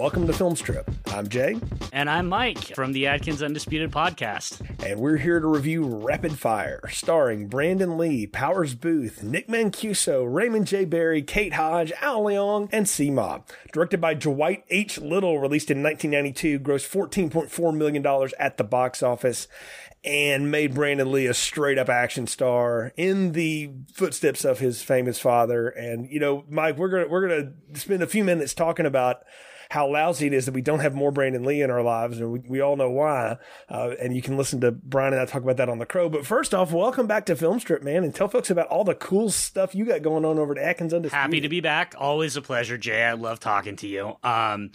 Welcome to Film Strip. I'm Jay, And I'm Mike from the Adkins Undisputed podcast. and we're here to review Rapid Fire, starring Brandon Lee, Powers Boothe, Nick Mancuso, Raymond J. Barry, Kate Hodge, Al Leong, and Tzi Ma. Directed by Dwight H. Little, released in 1992, grossed $14.4 million at the box office, and made Brandon Lee a straight up action star in the footsteps of his famous father. And, you know, Mike, we're gonna, we're gonna spend a few minutes talking about how lousy it is that we don't have more Brandon Lee in our lives, and we, we all know why. Uh, and you can listen to Brian and I talk about that on the Crow. But first off, welcome back to Film Strip, man, and tell folks about all the cool stuff you got going on over at Adkins Undisputed. Happy to be back. Always a pleasure, Jay. I love talking to you. Um,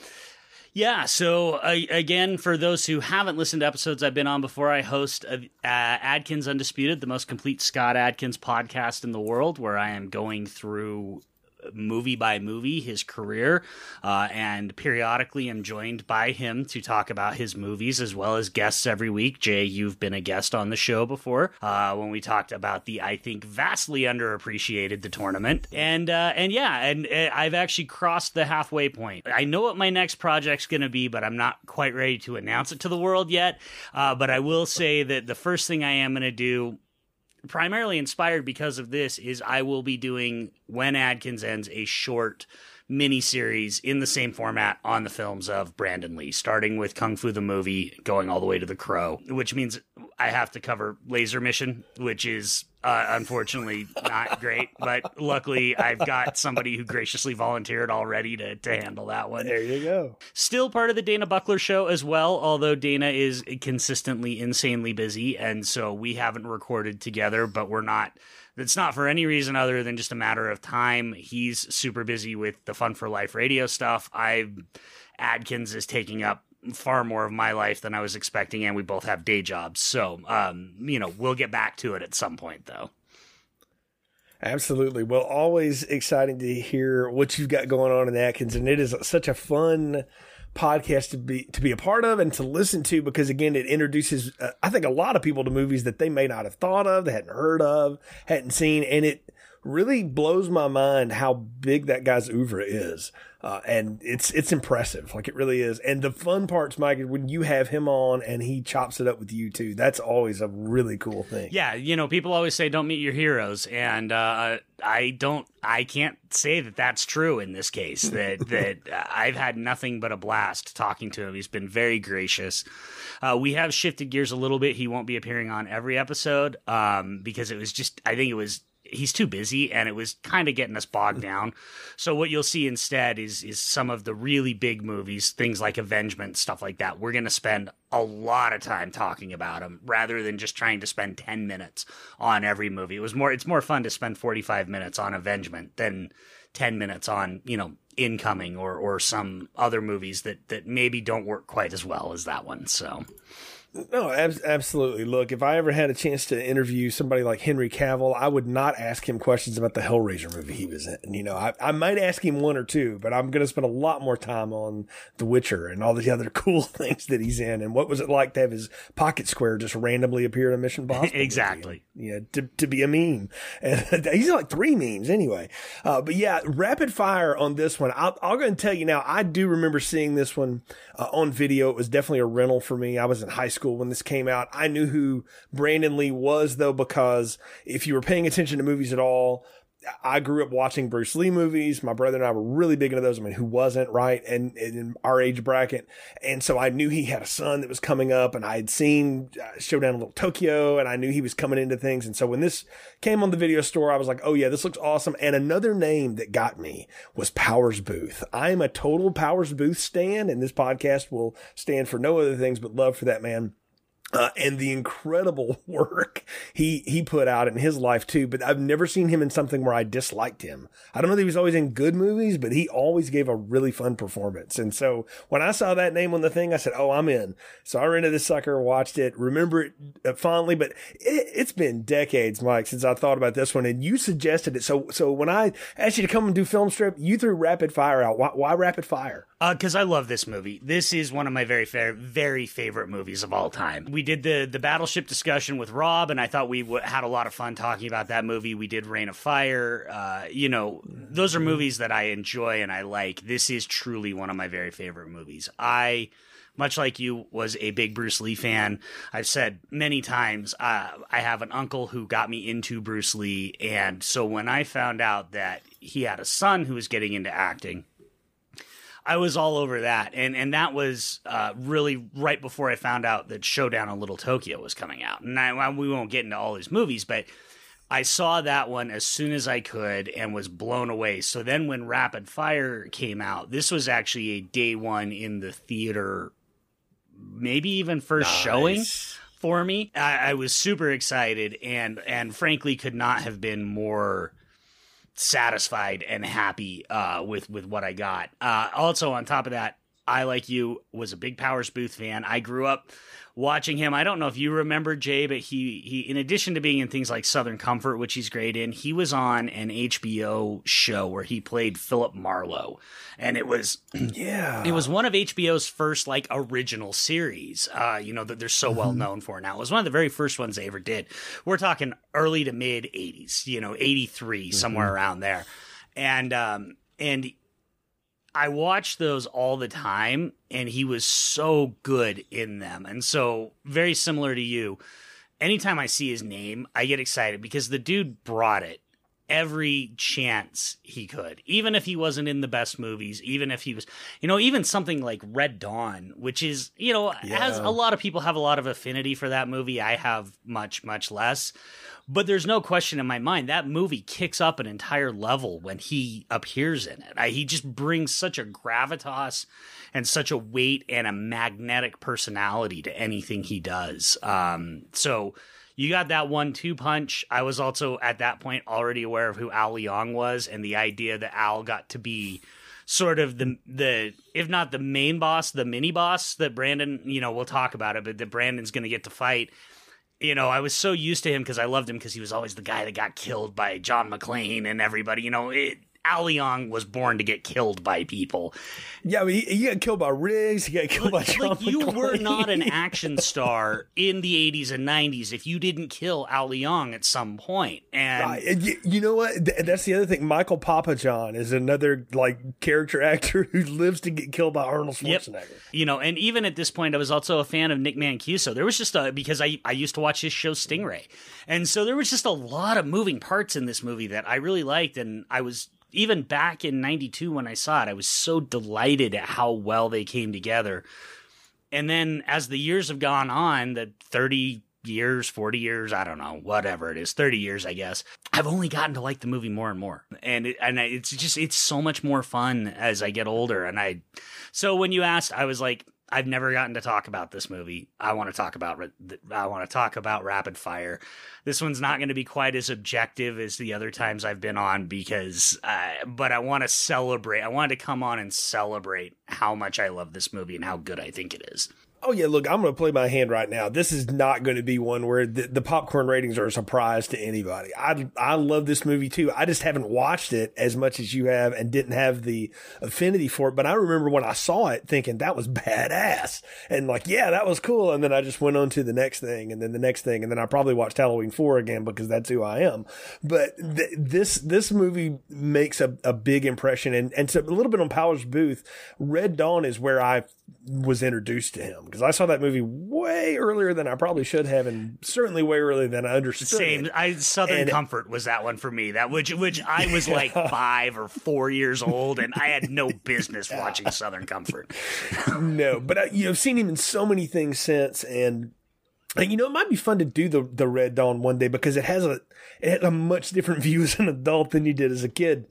yeah, so uh, again, for those who haven't listened to episodes I've been on before, I host uh, Adkins Undisputed, the most complete Scott Adkins podcast in the world, where I am going through movie by movie his career uh, and periodically am joined by him to talk about his movies as well as guests every week. Jay you've been a guest on the show before uh, when we talked about the i think vastly underappreciated the tournament. And uh, and yeah and uh, i've actually crossed the halfway point. I know what my next project's going to be but i'm not quite ready to announce it to the world yet. Uh, but i will say that the first thing i am going to do primarily inspired because of this is I will be doing when Adkins ends a short mini series in the same format on the films of Brandon Lee, starting with Kung Fu the movie, going all the way to The Crow, which means I have to cover Laser Mission, which is uh, unfortunately not great, but luckily I've got somebody who graciously volunteered already to, to handle that one. There you go. Still part of the Dana Buckler show as well, although Dana is consistently insanely busy, and so we haven't recorded together, but we're not. It's not for any reason other than just a matter of time. He's super busy with the Fun for Life radio stuff. I Adkins is taking up far more of my life than I was expecting, and we both have day jobs. So, um, you know, we'll get back to it at some point, though. Absolutely. Well, always exciting to hear what you've got going on in Adkins, and it is such a fun podcast to be to be a part of and to listen to because again it introduces uh, I think a lot of people to movies that they may not have thought of, they hadn't heard of, hadn't seen, and it really blows my mind how big that guy's oeuvre is. Uh, and it's it's impressive, like it really is. And the fun parts, Mike, when you have him on and he chops it up with you too. That's always a really cool thing. Yeah, you know, people always say don't meet your heroes, and uh, I don't, I can't say that that's true in this case. That that I've had nothing but a blast talking to him. He's been very gracious. Uh, we have shifted gears a little bit. He won't be appearing on every episode um, because it was just, I think it was he's too busy and it was kind of getting us bogged down. So what you'll see instead is is some of the really big movies, things like Avengement, stuff like that. We're going to spend a lot of time talking about them rather than just trying to spend 10 minutes on every movie. It was more it's more fun to spend 45 minutes on Avengement than 10 minutes on, you know, Incoming or or some other movies that that maybe don't work quite as well as that one. So No, ab- absolutely. Look, if I ever had a chance to interview somebody like Henry Cavill, I would not ask him questions about the Hellraiser movie he was in. You know, I, I might ask him one or two, but I'm going to spend a lot more time on The Witcher and all the other cool things that he's in. And what was it like to have his pocket square just randomly appear in a Mission Impossible? exactly. Movie? Yeah, to, to be a meme. And he's like three memes anyway. Uh, but yeah, rapid fire on this one. I'll, I'll go and tell you now, I do remember seeing this one uh, on video. It was definitely a rental for me. I was in high school when this came out. I knew who Brandon Lee was though, because if you were paying attention to movies at all, I grew up watching Bruce Lee movies. My brother and I were really big into those. I mean, who wasn't, right? And, and in our age bracket. And so I knew he had a son that was coming up and I had seen uh, Showdown in Little Tokyo and I knew he was coming into things. And so when this came on the video store, I was like, oh yeah, this looks awesome. And another name that got me was Powers Boothe. I'm a total Powers Boothe stan and this podcast will stand for no other things but love for that man. Uh, and the incredible work he he put out in his life too. But I've never seen him in something where I disliked him. I don't know that he was always in good movies, but he always gave a really fun performance. And so when I saw that name on the thing, I said, "Oh, I'm in." So I rented this sucker, watched it, remember it uh, fondly. But it, it's been decades, Mike, since I thought about this one, and you suggested it. So so when I asked you to come and do film strip, you threw Rapid Fire out. Why, why Rapid Fire? Because uh, I love this movie. This is one of my very fair, very favorite movies of all time. We did the the Battleship discussion with Rob, and I thought we w- had a lot of fun talking about that movie. We did Reign of Fire. Uh, you know, those are movies that I enjoy and I like. This is truly one of my very favorite movies. I much like you, was a big Bruce Lee fan. I've said many times, uh, I have an uncle who got me into Bruce Lee. And so when I found out that he had a son who was getting into acting, I was all over that, and and that was uh, really right before I found out that Showdown in Little Tokyo was coming out. And I, we won't get into all his movies, but I saw that one as soon as I could and was blown away. So then when Rapid Fire came out, this was actually a day one in the theater, maybe even first nice. showing for me. I, I was super excited and and frankly could not have been more satisfied and happy uh, with with what I got. Uh, also, on top of that, I like you was a big Powers Boothe fan. I grew up watching him. I don't know if you remember Jay, but he he in addition to being in things like Southern Comfort, which he's great in, he was on an HBO show where he played Philip Marlowe, and it was yeah, it was one of HBO's first like original series. Uh, you know that they're so well mm-hmm. known for now. It was one of the very first ones they ever did. We're talking early to mid '80s, you know, '83 mm-hmm. somewhere around there, and um and I watched those all the time, and he was so good in them. And so, very similar to you, anytime I see his name, I get excited because the dude brought it every chance he could, even if he wasn't in the best movies, even if he was, you know, even something like Red Dawn, which is, you know, yeah. has a lot of people have a lot of affinity for that movie. I have much, much less. But there's no question in my mind that movie kicks up an entire level when he appears in it. I, he just brings such a gravitas and such a weight and a magnetic personality to anything he does. Um, so you got that one two punch. I was also at that point already aware of who Al Leong was and the idea that Al got to be sort of the the if not the main boss, the mini boss that Brandon, you know, we'll talk about it, but that Brandon's going to get to fight you know, I was so used to him because I loved him because he was always the guy that got killed by John McClane and everybody. You know, it, Al Leong was born to get killed by people. Yeah, I mean, he, he got killed by Riggs. He got killed by John Like you were not an action star in the '80s and '90s if you didn't kill Al Leong at some point. And right. you, you, know what? That's the other thing. Michael Papajohn is another like character actor who lives to get killed by Arnold Schwarzenegger. Yep. You know, and even at this point, I was also a fan of Nick Mancuso. There was just a because I I used to watch his show Stingray, and so there was just a lot of moving parts in this movie that I really liked, and I was even back in 92 when I saw it, I was so delighted at how well they came together. And then as the years have gone on, the 30 years, 40 years, I don't know, whatever it is, 30 years, I guess. I've only gotten to like the movie more and more. And it, and it's just it's so much more fun as I get older and I so when you asked, I was like I've never gotten to talk about this movie. I want to talk about I want to talk about Rapid Fire. This one's not going to be quite as objective as the other times I've been on because uh, but I want to celebrate. I wanted to come on and celebrate how much I love this movie and how good I think it is oh yeah, look, I'm going to play my hand right now. This is not going to be one where the, the, popcorn ratings are a surprise to anybody. I I love this movie too. I just haven't watched it as much as you have and didn't have the affinity for it. But I remember when I saw it thinking that was badass and like, yeah, that was cool. And then I just went on to the next thing and then the next thing. And then I probably watched Halloween 4 again because that's who I am. But th- this, this movie makes a, a big impression. And, and so a little bit on Powers Boothe. Red Dawn is where I was introduced to him because I saw that movie way earlier than I probably should have, and certainly way earlier than I understood. Same. I Southern and, Comfort was that one for me. That which which I was like five or four years old, and I had no business watching Southern Comfort. no, but I, you know, I've seen him in so many things since, and and you know, it might be fun to do the the Red Dawn one day because it has a it has a much different view as an adult than you did as a kid.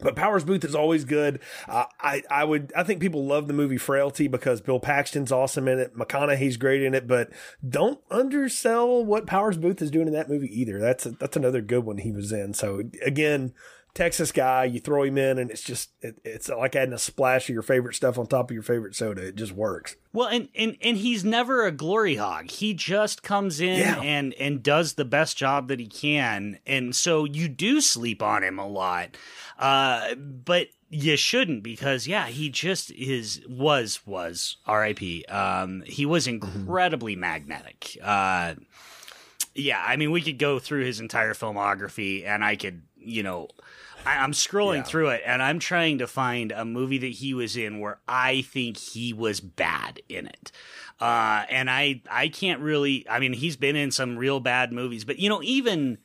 But Powers Boothe is always good. Uh, I I would I think people love the movie Frailty because Bill Paxton's awesome in it. McConaughey's great in it, but don't undersell what Powers Boothe is doing in that movie either. That's a, that's another good one he was in. So again, Texas guy, you throw him in, and it's just it, it's like adding a splash of your favorite stuff on top of your favorite soda. It just works. Well, and and and he's never a glory hog. He just comes in Yeah. and and does the best job that he can, and so you do sleep on him a lot. Uh, but you shouldn't because yeah, he just is was was R.I.P. Um, he was incredibly magnetic. Uh, yeah, I mean, we could go through his entire filmography, and I could, you know, I, I'm scrolling Yeah. through it, and I'm trying to find a movie that he was in where I think he was bad in it. Uh, and I, I can't really. I mean, he's been in some real bad movies, but you know, even,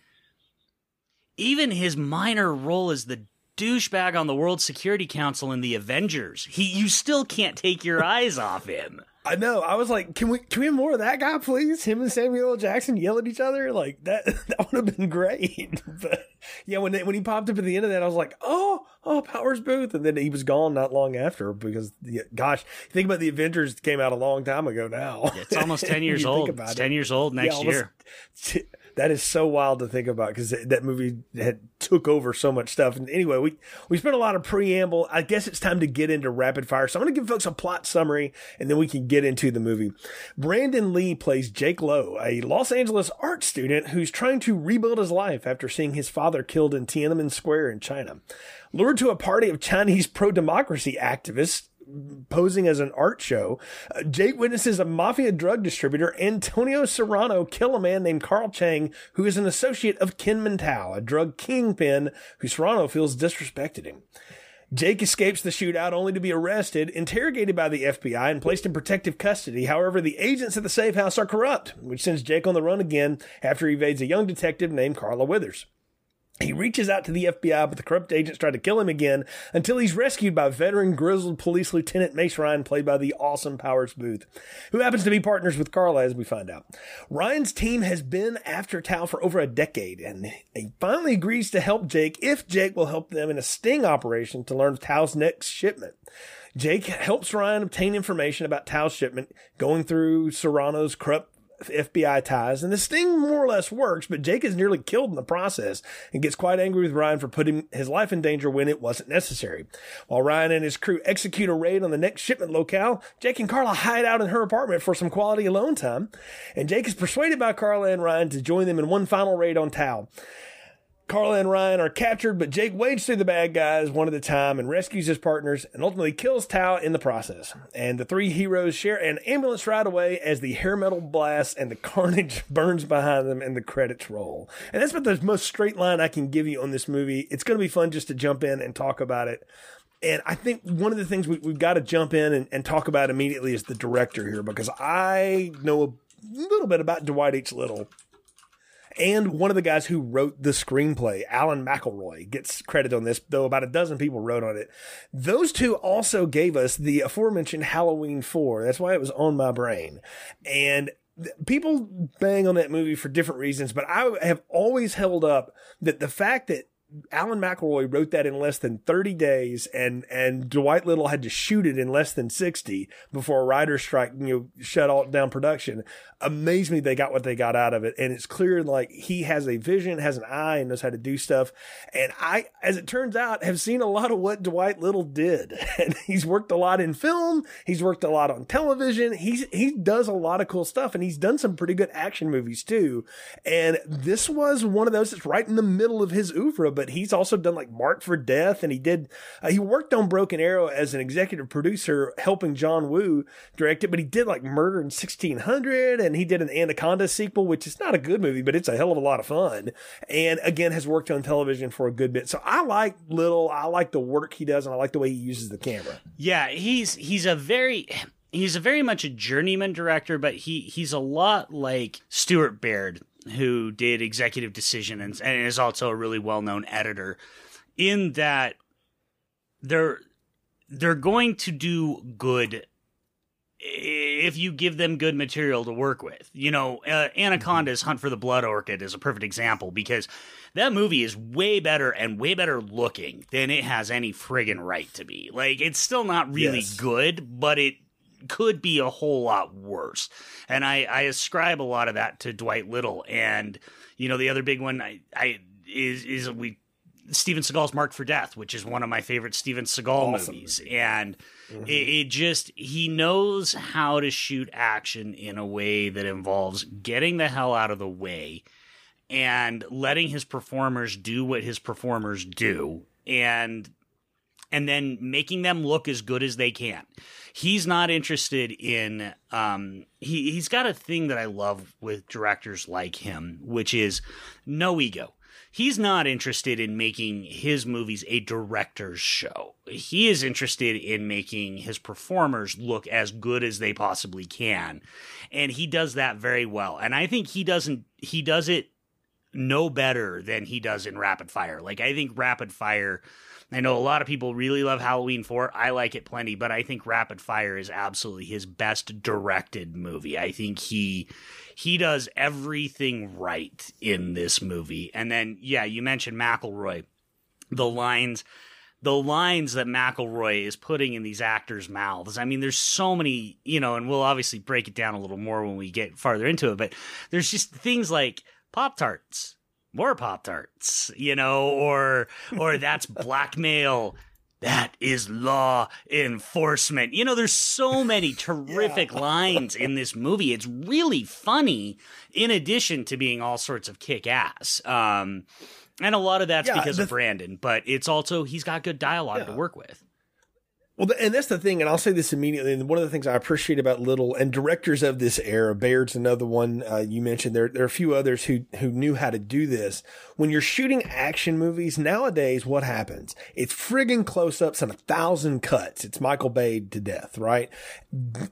even his minor role as the douchebag on the World Security Council in the Avengers, he, you still can't take your eyes off him. I know. I was like, can we can we have more of that guy, please? Him and Samuel L. Jackson yell at each other like that. That would have been great. But yeah, when they, when he popped up at the end of that, I was like, oh, oh, Powers Boothe, and then he was gone not long after because, yeah, gosh, think about the Avengers came out a long time ago now. It's almost ten years think old. about It's it. ten years old next Yeah, year. That is so wild to think about because that movie had took over so much stuff. And anyway, we we spent a lot of preamble. I guess it's time to get into rapid fire. So I'm going to give folks a plot summary, and then we can get into the movie. Brandon Lee plays Jake Lowe, a Los Angeles art student who's trying to rebuild his life after seeing his father killed in Tiananmen Square in China. Lured to a party of Chinese pro-democracy activists posing as an art show, uh, Jake witnesses a mafia drug distributor, Antonio Serrano, kill a man named Carl Chang, who is an associate of Kinman Tau, a drug kingpin who Serrano feels disrespected him. Jake escapes the shootout only to be arrested, interrogated by the FBI, and placed in protective custody. However, the agents at the safe house are corrupt, which sends Jake on the run again after he evades a young detective named Carla Withers. He reaches out to the FBI, but the corrupt agents try to kill him again until he's rescued by veteran grizzled police lieutenant Mace Ryan, played by the awesome Powers Boothe, who happens to be partners with Carla, as we find out. Ryan's team has been after Tau for over a decade, and he finally agrees to help Jake if Jake will help them in a sting operation to learn Tau's next shipment. Jake helps Ryan obtain information about Tau's shipment, going through Serrano's corrupt FBI ties, and this thing more or less works, but Jake is nearly killed in the process and gets quite angry with Ryan for putting his life in danger when it wasn't necessary. While Ryan and his crew execute a raid on the next shipment locale, Jake and Carla hide out in her apartment for some quality alone time, and Jake is persuaded by Carla and Ryan to join them in one final raid on Tau. Carla and Ryan are captured, but Jake wades through the bad guys one at a time and rescues his partners and ultimately kills Tau in the process. And the three heroes share an ambulance ride away as the hair metal blasts and the carnage burns behind them and the credits roll. And that's about the most straight line I can give you on this movie. It's going to be fun just to jump in and talk about it. And I think one of the things we, we've got to jump in and, and talk about immediately is the director here because I know a little bit about Dwight H. Little and one of the guys who wrote the screenplay, Alan McElroy, gets credit on this, though about a dozen people wrote on it. Those two also gave us the aforementioned Halloween 4. That's why it was on my brain. And people bang on that movie for different reasons, but I have always held up that the fact that Alan McElroy wrote that in less than 30 days and, and Dwight Little had to shoot it in less than 60 before a writer's strike, you know, shut all down production. Amazed me they got what they got out of it. And it's clear like he has a vision, has an eye and knows how to do stuff. And I, as it turns out, have seen a lot of what Dwight Little did. And he's worked a lot in film. He's worked a lot on television. He's, he does a lot of cool stuff and he's done some pretty good action movies too. And this was one of those that's right in the middle of his oeuvre, but he's also done like Marked for Death and he did, uh, he worked on Broken Arrow as an executive producer helping John Woo direct it, but he did like Murder in 1600 and he did an Anaconda sequel, which is not a good movie, but it's a hell of a lot of fun. And again, has worked on television for a good bit. So I like Little, I like the work he does and I like the way he uses the camera. Yeah, he's he's a very he's a very much a journeyman director, but he he's a lot like Stuart Baird, who did Executive Decision and, and is also a really well known editor. In that they're they're going to do good if you give them good material to work with. You know, uh, Anacondas Hunt for the Blood Orchid is a perfect example because that movie is way better and way better looking than it has any friggin' right to be. Like, it's still not really Yes. good, but it could be a whole lot worse. And I, I ascribe a lot of that to Dwight Little. And, you know, the other big one I, I is is we Steven Seagal's Marked for Death, which is one of my favorite Steven Seagal Awesome movies. And mm-hmm. it, it just he knows how to shoot action in a way that involves getting the hell out of the way and letting his performers do what his performers do and and then making them look as good as they can. He's not interested in um he he's got a thing that I love with directors like him, which is no ego. He's not interested in making his movies a director's show. He is interested in making his performers look as good as they possibly can. And he does that very well. And I think he doesn't he does it no better than he does in Rapid Fire. Like I think Rapid Fire I know a lot of people really love Halloween 4. I like it plenty, but I think Rapid Fire is absolutely his best directed movie. I think he he does everything right in this movie. And then yeah, you mentioned McElroy. The lines the lines that McElroy is putting in these actors' mouths. I mean, there's so many, you know, and we'll obviously break it down a little more when we get farther into it, but there's just things like Pop Tarts, more Pop Tarts, you know, or or that's blackmail. That is law enforcement. You know, there's so many terrific lines in this movie. It's really funny, in addition to being all sorts of kick ass. Um, and a lot of that's Yeah, because the- of Brandon, but it's also he's got good dialogue to work with. Well, and that's the thing, and I'll say this immediately. And one of the things I appreciate about Little and directors of this era, Baird's another one uh, you mentioned. There, there are a few others who who knew how to do this. When you're shooting action movies nowadays, what happens? It's friggin' close-ups and a thousand cuts. It's Michael Bay to death, right?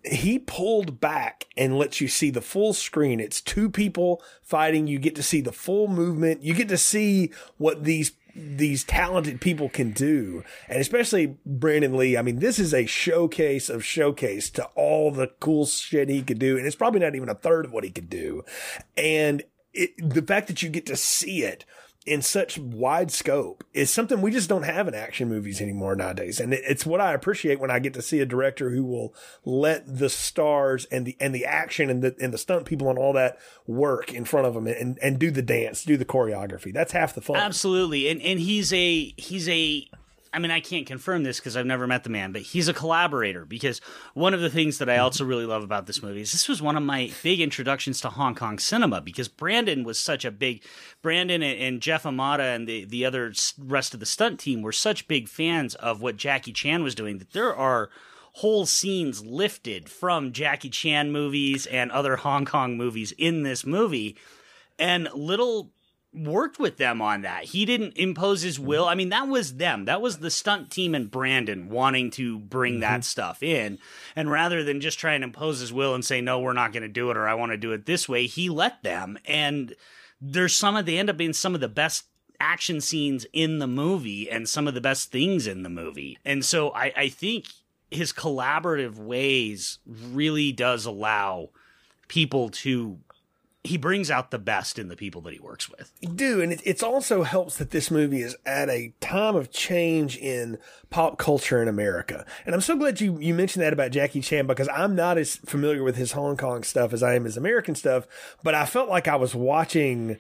He pulled back and lets you see the full screen. It's two people fighting. You get to see the full movement. You get to see what these these talented people can do. And especially Brandon Lee. I mean, this is a showcase of showcase to all the cool shit he could do. And it's probably not even a third of what he could do. And it, the fact that you get to see it in such wide scope is something we just don't have in action movies anymore nowadays. And it's what I appreciate when I get to see a director who will let the stars and the, and the action and the, and the stunt people and all that work in front of them and, and do the dance, do the choreography. That's half the fun. Absolutely, and and he's a he's a. I mean, I can't confirm this because I've never met the man, but he's a collaborator. Because one of the things that I mm-hmm. also really love about this movie is this was one of my big introductions to Hong Kong cinema because Brandon was such a big Brandon and, and Jeff Imada and the the other rest of the stunt team were such big fans of what Jackie Chan was doing that there are whole scenes lifted from Jackie Chan movies and other Hong Kong movies in this movie. And Little worked with them on that. He didn't impose his will. I mean, that was them. That was the stunt team and Brandon wanting to bring that mm-hmm. stuff in. And rather than just try and impose his will and say, no, we're not going to do it or I want to do it this way, he let them. And there's some of, they end up being some of the best action scenes in the movie and some of the best things in the movie. And so I, I think his collaborative ways really does allow people to he brings out the best in the people that he works with. do and it, it's also helps that this movie is at a time of change in pop culture in america and i'm so glad you you mentioned that about jackie chan because i'm not as familiar with his hong kong stuff as i am his american stuff but i felt like i was watching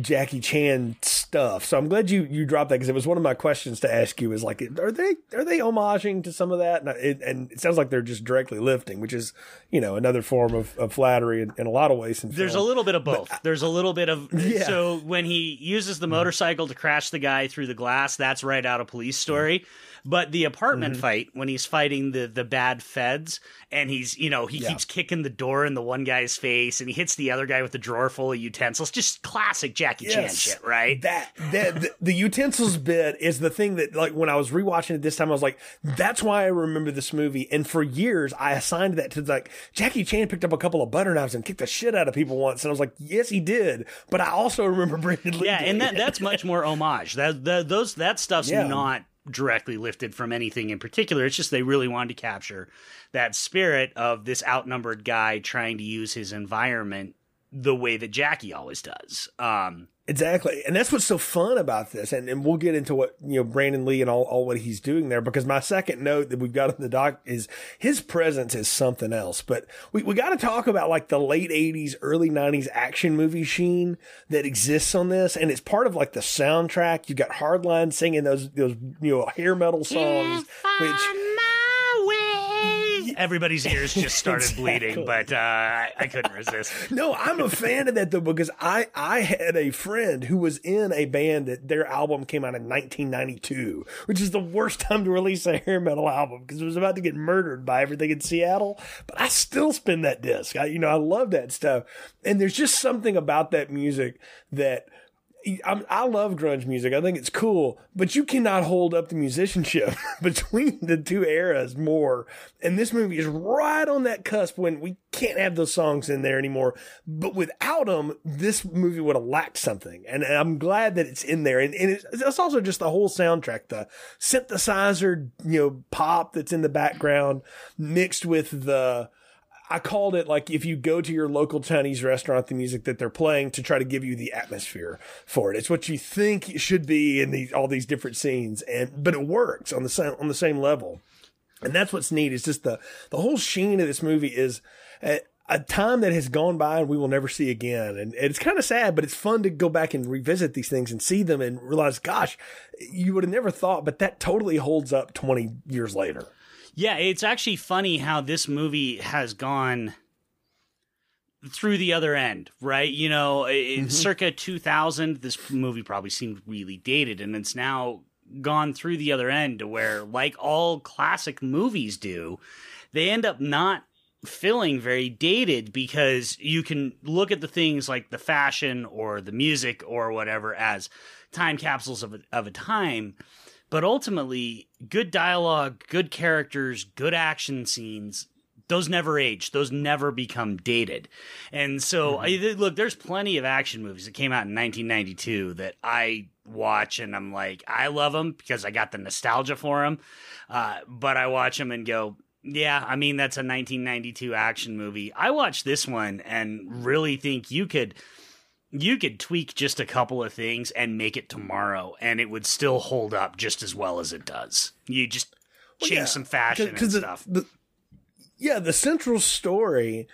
Jackie Chan stuff. So I'm glad you you dropped that because it was one of my questions to ask you. Is like, are they are they homaging to some of that? And it, and it sounds like they're just directly lifting, which is you know another form of, of flattery in, in a lot of ways. There's a little bit of both. There's a little bit of Yeah. so when he uses the motorcycle to crash the guy through the glass, that's right out of Police Story. But the apartment Mm-hmm. fight when he's fighting the the bad feds and he's you know he Yeah. keeps kicking the door in the one guy's face and he hits the other guy with the drawer full of utensils. Just classic Jackie Chan shit, right? That that the, the utensils bit is the thing that like when I was rewatching it this time, I was like, that's why I remember this movie. And for years, I assigned that to like Jackie Chan picked up a couple of butter knives and kicked the shit out of people once, and I was like, yes, he did. But I also remember Brandon Lee. yeah, and that that's much more homage. That, that those that stuff's Yeah. not directly lifted from anything in particular. It's just they really wanted to capture that spirit of this outnumbered guy trying to use his environment the way that Jackie always does. Um, Exactly. And that's what's so fun about this. And, and we'll get into what, you know, Brandon Lee and all, all what he's doing there because my second note that we've got in the doc is his presence is something else. But we, we got to talk about like the late 80s, early 90s action movie sheen that exists on this. And it's part of like the soundtrack. You've got Hardline singing those, those, you know, hair metal songs, which everybody's ears just started exactly. bleeding, but uh, I, I couldn't resist. no, I'm a fan of that though because I I had a friend who was in a band that their album came out in 1992, which is the worst time to release a hair metal album because it was about to get murdered by everything in Seattle. But I still spin that disc. I, you know, I love that stuff, and there's just something about that music that I'm, i love grunge music. I think it's cool, but you cannot hold up the musicianship between the two eras more. And this movie is right on that cusp when we can't have those songs in there anymore. But without them, this movie would have lacked something. And, I'm glad that it's in there. And, and it's, it's, also just the whole soundtrack, the synthesizer, you know, pop that's in the background mixed with the, I called it like if you go to your local Chinese restaurant, the music that they're playing to try to give you the atmosphere for it. It's what you think it should be in these all these different scenes, and but it works on the same on the same level. And that's what's neat. Is just the the whole sheen of this movie is. A, a time that has gone by and we will never see again. And it's kind of sad, but it's fun to go back and revisit these things and see them and realize, gosh, you would have never thought, but that totally holds up 20 years later. Yeah, it's actually funny how this movie has gone through the other end, right? You know, mm-hmm. circa 2000, this movie probably seemed really dated, and it's now gone through the other end to where, like all classic movies do, they end up not feeling very dated because you can look at the things like the fashion or the music or whatever as time capsules of a, of a time but ultimately, good dialogue, good characters, good action scenes, those never age. Those never become dated. And so, mm-hmm. I, look, there's plenty of action movies that came out in 1992 that I watch and I'm like, I love them because I got the nostalgia for them. Uh, but I watch them and go, yeah, I mean, that's a 1992 action movie. I watched this one and really think you could you could tweak just a couple of things and make it tomorrow and it would still hold up just as well as it does. You just change well, yeah, some fashion and the, stuff. The, yeah, the central story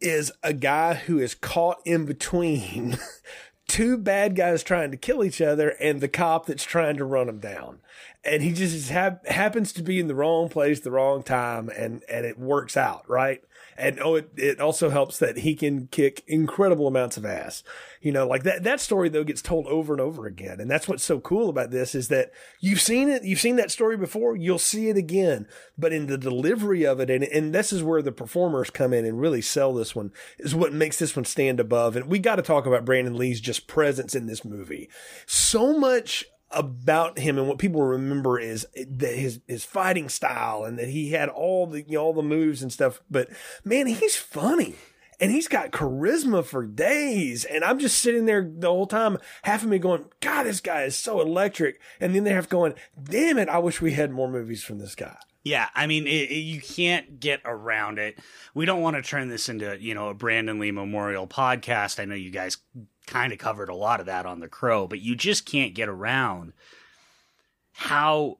is a guy who is caught in between two bad guys trying to kill each other and the cop that's trying to run them down. And he just ha- happens to be in the wrong place, the wrong time, and, and it works out, right? And oh, it, it also helps that he can kick incredible amounts of ass. You know, like that, that story though gets told over and over again. And that's what's so cool about this is that you've seen it, you've seen that story before, you'll see it again, but in the delivery of it. And, and this is where the performers come in and really sell this one is what makes this one stand above. And we got to talk about Brandon Lee's just presence in this movie. So much about him and what people remember is that his his fighting style and that he had all the you know, all the moves and stuff. But man, he's funny and he's got charisma for days. And I'm just sitting there the whole time, half of me going, God, this guy is so electric. And then they have going, damn it, I wish we had more movies from this guy. Yeah, I mean, it, it, you can't get around it. We don't want to turn this into, you know, a Brandon Lee Memorial podcast. I know you guys kind of covered a lot of that on The Crow, but you just can't get around how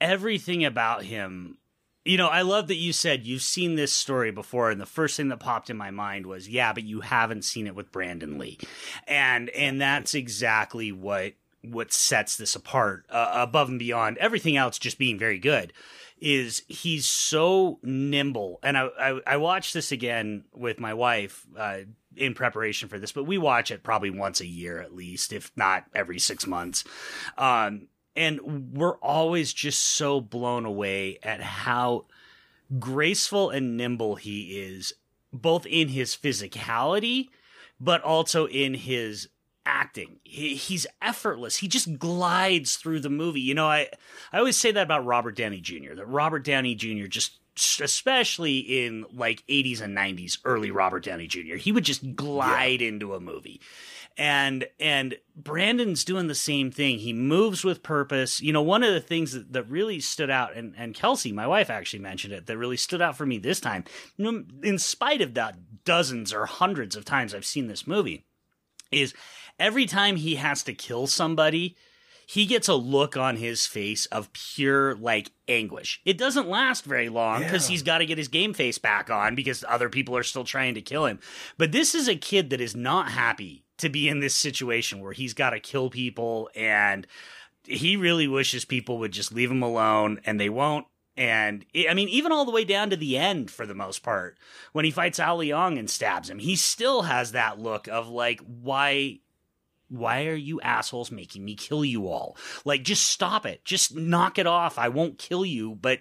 everything about him. You know, I love that you said you've seen this story before, and the first thing that popped in my mind was, yeah, but you haven't seen it with Brandon Lee, and and that's exactly what what sets this apart uh, above and beyond everything else just being very good is he's so nimble and i i, I watched this again with my wife uh, in preparation for this, but we watch it probably once a year at least, if not every six months. Um, and we're always just so blown away at how graceful and nimble he is, both in his physicality, but also in his acting. He, he's effortless. He just glides through the movie. You know, I, I always say that about Robert Downey Jr., that Robert Downey Jr. just especially in like 80s and 90s early Robert Downey Jr. He would just glide yeah. into a movie. And and Brandon's doing the same thing. He moves with purpose. You know, one of the things that, that really stood out, and, and Kelsey, my wife, actually mentioned it, that really stood out for me this time, in spite of that dozens or hundreds of times I've seen this movie, is every time he has to kill somebody, he gets a look on his face of pure like anguish. It doesn't last very long because Yeah. he's got to get his game face back on because other people are still trying to kill him. But this is a kid that is not happy to be in this situation where he's got to kill people and he really wishes people would just leave him alone and they won't. And I mean, even all the way down to the end for the most part, when he fights Ao and stabs him, he still has that look of like, why why are you assholes making me kill you all? Like, just stop it. Just knock it off. I won't kill you, but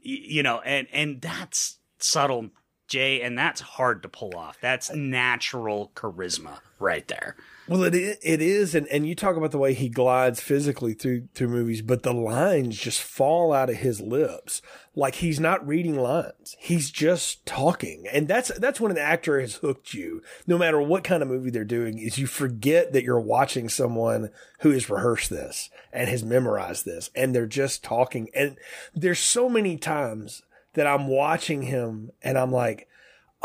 you know, and and that's subtle, Jay, and that's hard to pull off. That's natural charisma right there. Well, it it is, and, and you talk about the way he glides physically through through movies, but the lines just fall out of his lips like he's not reading lines; he's just talking, and that's that's when an actor has hooked you. No matter what kind of movie they're doing, is you forget that you're watching someone who has rehearsed this and has memorized this, and they're just talking. And there's so many times that I'm watching him, and I'm like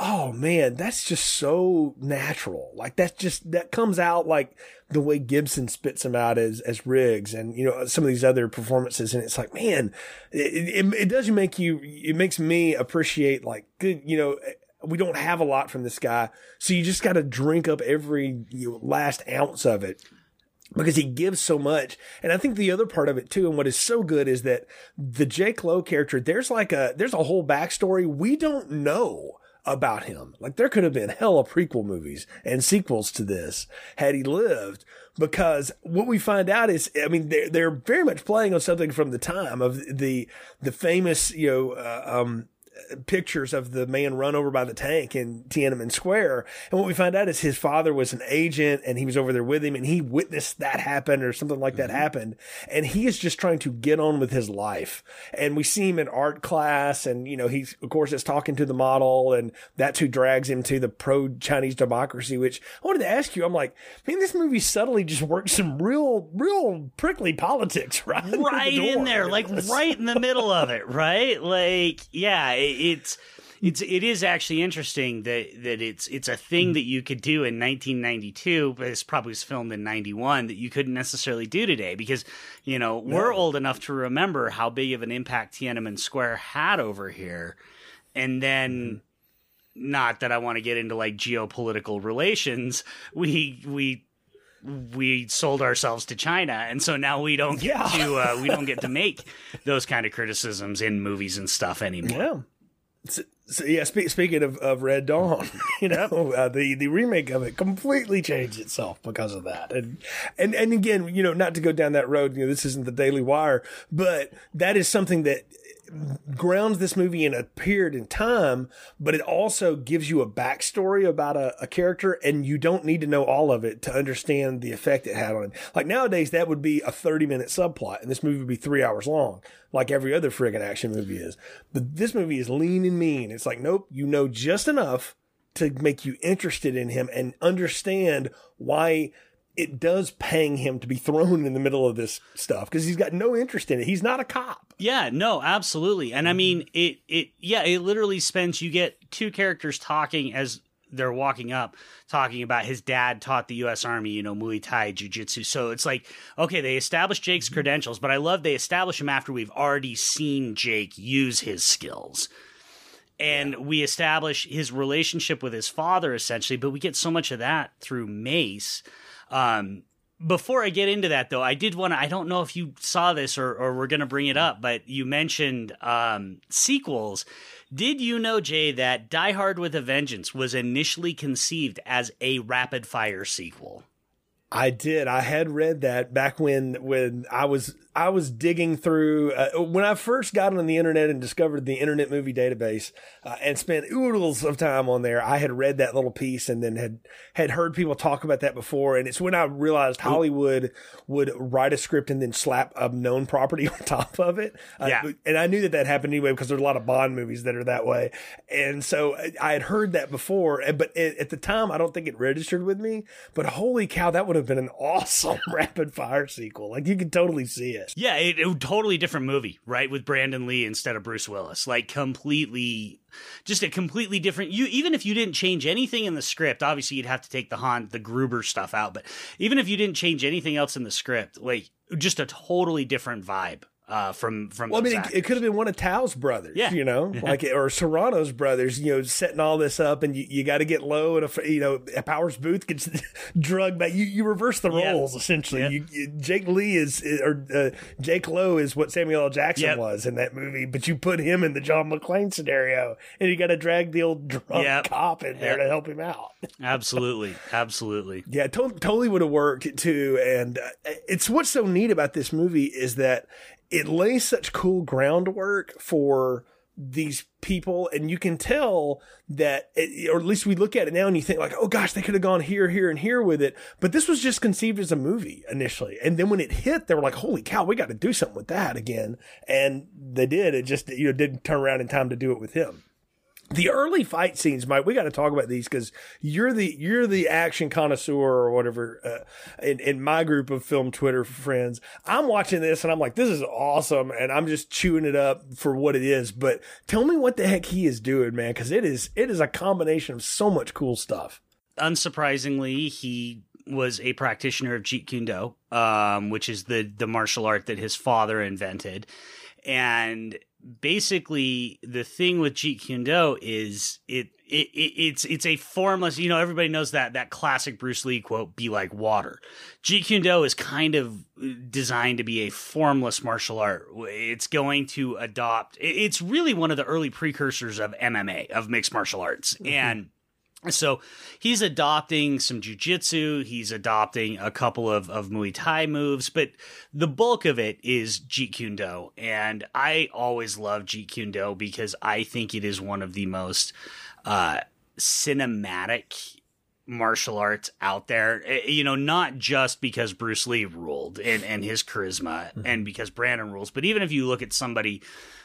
oh man, that's just so natural. Like that's just that comes out like the way Gibson spits him out as as Riggs, and you know some of these other performances, and it's like man, it it, it does make you it makes me appreciate like good you know. Eh, we don't have a lot from this guy, so you just got to drink up every you know, last ounce of it because he gives so much. And I think the other part of it too, and what is so good is that the Jake Lowe character, there's like a, there's a whole backstory we don't know about him. Like there could have been hella prequel movies and sequels to this had he lived. Because what we find out is, I mean, they're, they're very much playing on something from the time of the, the famous, you know, uh, um, pictures of the man run over by the tank in Tiananmen Square. And what we find out is his father was an agent and he was over there with him and he witnessed that happen or something like that mm-hmm. happened. And he is just trying to get on with his life. And we see him in art class and, you know, he's, of course, is talking to the model and that's who drags him to the pro Chinese democracy, which I wanted to ask you. I'm like, man, this movie subtly just works some real, real prickly politics, right? under the right in there, like right in the middle of it, right? Like, yeah, it, it's it's it is actually interesting that that it's it's a thing that you could do in 1992, but it's probably was filmed in 91 that you couldn't necessarily do today because you know we're old enough to remember how big of an impact Tiananmen Square had over here, and then. Not that I want to get into like geopolitical relations. We we we sold ourselves to China, and so now we don't get Yeah. to uh, we don't get to make those kind of criticisms in movies and stuff anymore. Yeah. So, so yeah, spe- speaking of, of Red Dawn, you know, uh, the the remake of it completely changed itself because of that, and and and again, you know, not to go down that road, you know, this isn't the Daily Wire, but that is something that grounds this movie in a period in time, but it also gives you a backstory about a, a character, and you don't need to know all of it to understand the effect it had on him. Like nowadays, that would be a 30 minute subplot, and this movie would be three hours long, like every other friggin' action movie is. But this movie is lean and mean. It's like, nope, you know just enough to make you interested in him and understand why it does pang him to be thrown in the middle of this stuff because he's got no interest in it. He's not a cop. Yeah, no, absolutely. And I mean, it it yeah, it literally spends you get two characters talking as they're walking up talking about his dad taught the US Army, you know, Muay Thai, Jiu-Jitsu. So it's like, okay, they established Jake's credentials, but I love they establish him after we've already seen Jake use his skills. And we establish his relationship with his father essentially, but we get so much of that through Mace. Um, before I get into that, though, I did want to. I don't know if you saw this or, or we're going to bring it up, but you mentioned um, sequels. Did you know, Jay, that Die Hard with a Vengeance was initially conceived as a rapid fire sequel? I did. I had read that back when when I was I was digging through uh, when I first got on the internet and discovered the Internet Movie Database uh, and spent oodles of time on there. I had read that little piece and then had had heard people talk about that before. And it's when I realized Hollywood would write a script and then slap a known property on top of it. Uh, Yeah. and I knew that that happened anyway because there's a lot of Bond movies that are that way. And so I- had heard that before, but at at the time I don't think it registered with me. But holy cow, that would have been an awesome rapid fire sequel. Like you could totally see it. Yeah, it, it totally different movie, right? With Brandon Lee instead of Bruce Willis, like completely, just a completely different. You even if you didn't change anything in the script, obviously you'd have to take the Han, the Gruber stuff out. But even if you didn't change anything else in the script, like just a totally different vibe uh, from from. Well, I mean, it, it could have been one of Tau's brothers, Yeah. you know, like or Serrano's brothers, you know, setting all this up, and you, you got to get Lowe, and a, you know, Powers Boothe gets drugged back. You you reverse the Yeah. roles essentially. Yeah. You, you, Jake Lee is or uh, Jake Lowe is what Samuel L. Jackson was in that movie, but you put him in the John McClane scenario, and you got to drag the old drunk cop in there to help him out. absolutely, absolutely. Yeah, to- totally would have worked too. And uh, it's what's so neat about this movie is that it lays such cool groundwork for these people, and you can tell that, it, or at least we look at it now and you think like, oh gosh, they could have gone here, here, and here with it. But this was just conceived as a movie initially, and then when it hit, they were like, holy cow, we got to do something with that again, and they did. It just you know didn't turn around in time to do it with him the early fight scenes, Mike, we got to talk about these because you're the you're the action connoisseur or whatever uh, in in my group of film Twitter friends. I'm watching this and I'm like, this is awesome, and I'm just chewing it up for what it is. But tell me what the heck he is doing, man, because it is it is a combination of so much cool stuff. unsurprisingly, he was a practitioner of Jeet Kune Do, um, which is the the martial art that his father invented. And basically, the thing with Jeet Kune Do is it, it, it it's it's a formless. You know, everybody knows that that classic Bruce Lee quote: "Be like water." Jeet Kune Do is kind of uh, designed to be a formless martial art. It's going to adopt. it- It's really one of the early precursors of MMA, of mixed martial arts, mm-hmm. and. So he's adopting some jujitsu. He's adopting a couple of, of Muay Thai moves, but the bulk of it is Jeet Kune Do. And I always love Jeet Kune Do because I think it is one of the most uh, cinematic martial arts out there. Eh, You know, not just because Bruce Lee ruled and, and his charisma and because Brandon rules, but even if you look at somebody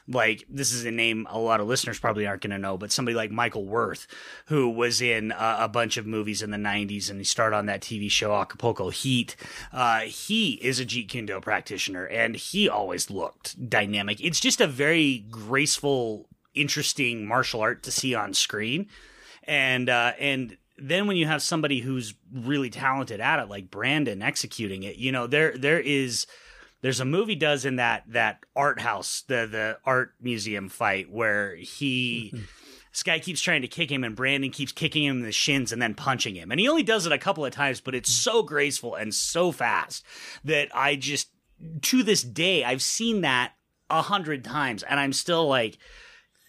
like this is a name a lot of listeners probably aren't going to know, but somebody like Michael Worth, who was in a bunch of movies in the 90s and he started on that TV show Acapulco Heat. Uh, he is a Jeet Kune Do practitioner and he always looked dynamic. It's just a very graceful, interesting martial art to see on screen. And, uh, and, then when you have somebody who's really talented at it, like Brandon executing it, you know, there there is there's a movie does in that that art house, the the art museum fight where he mm-hmm. this guy keeps trying to kick him and Brandon keeps kicking him in the shins and then punching him. And he only does it a couple of times, but it's mm. so graceful and so fast that I just to this day I've seen that a hundred times and I'm still like,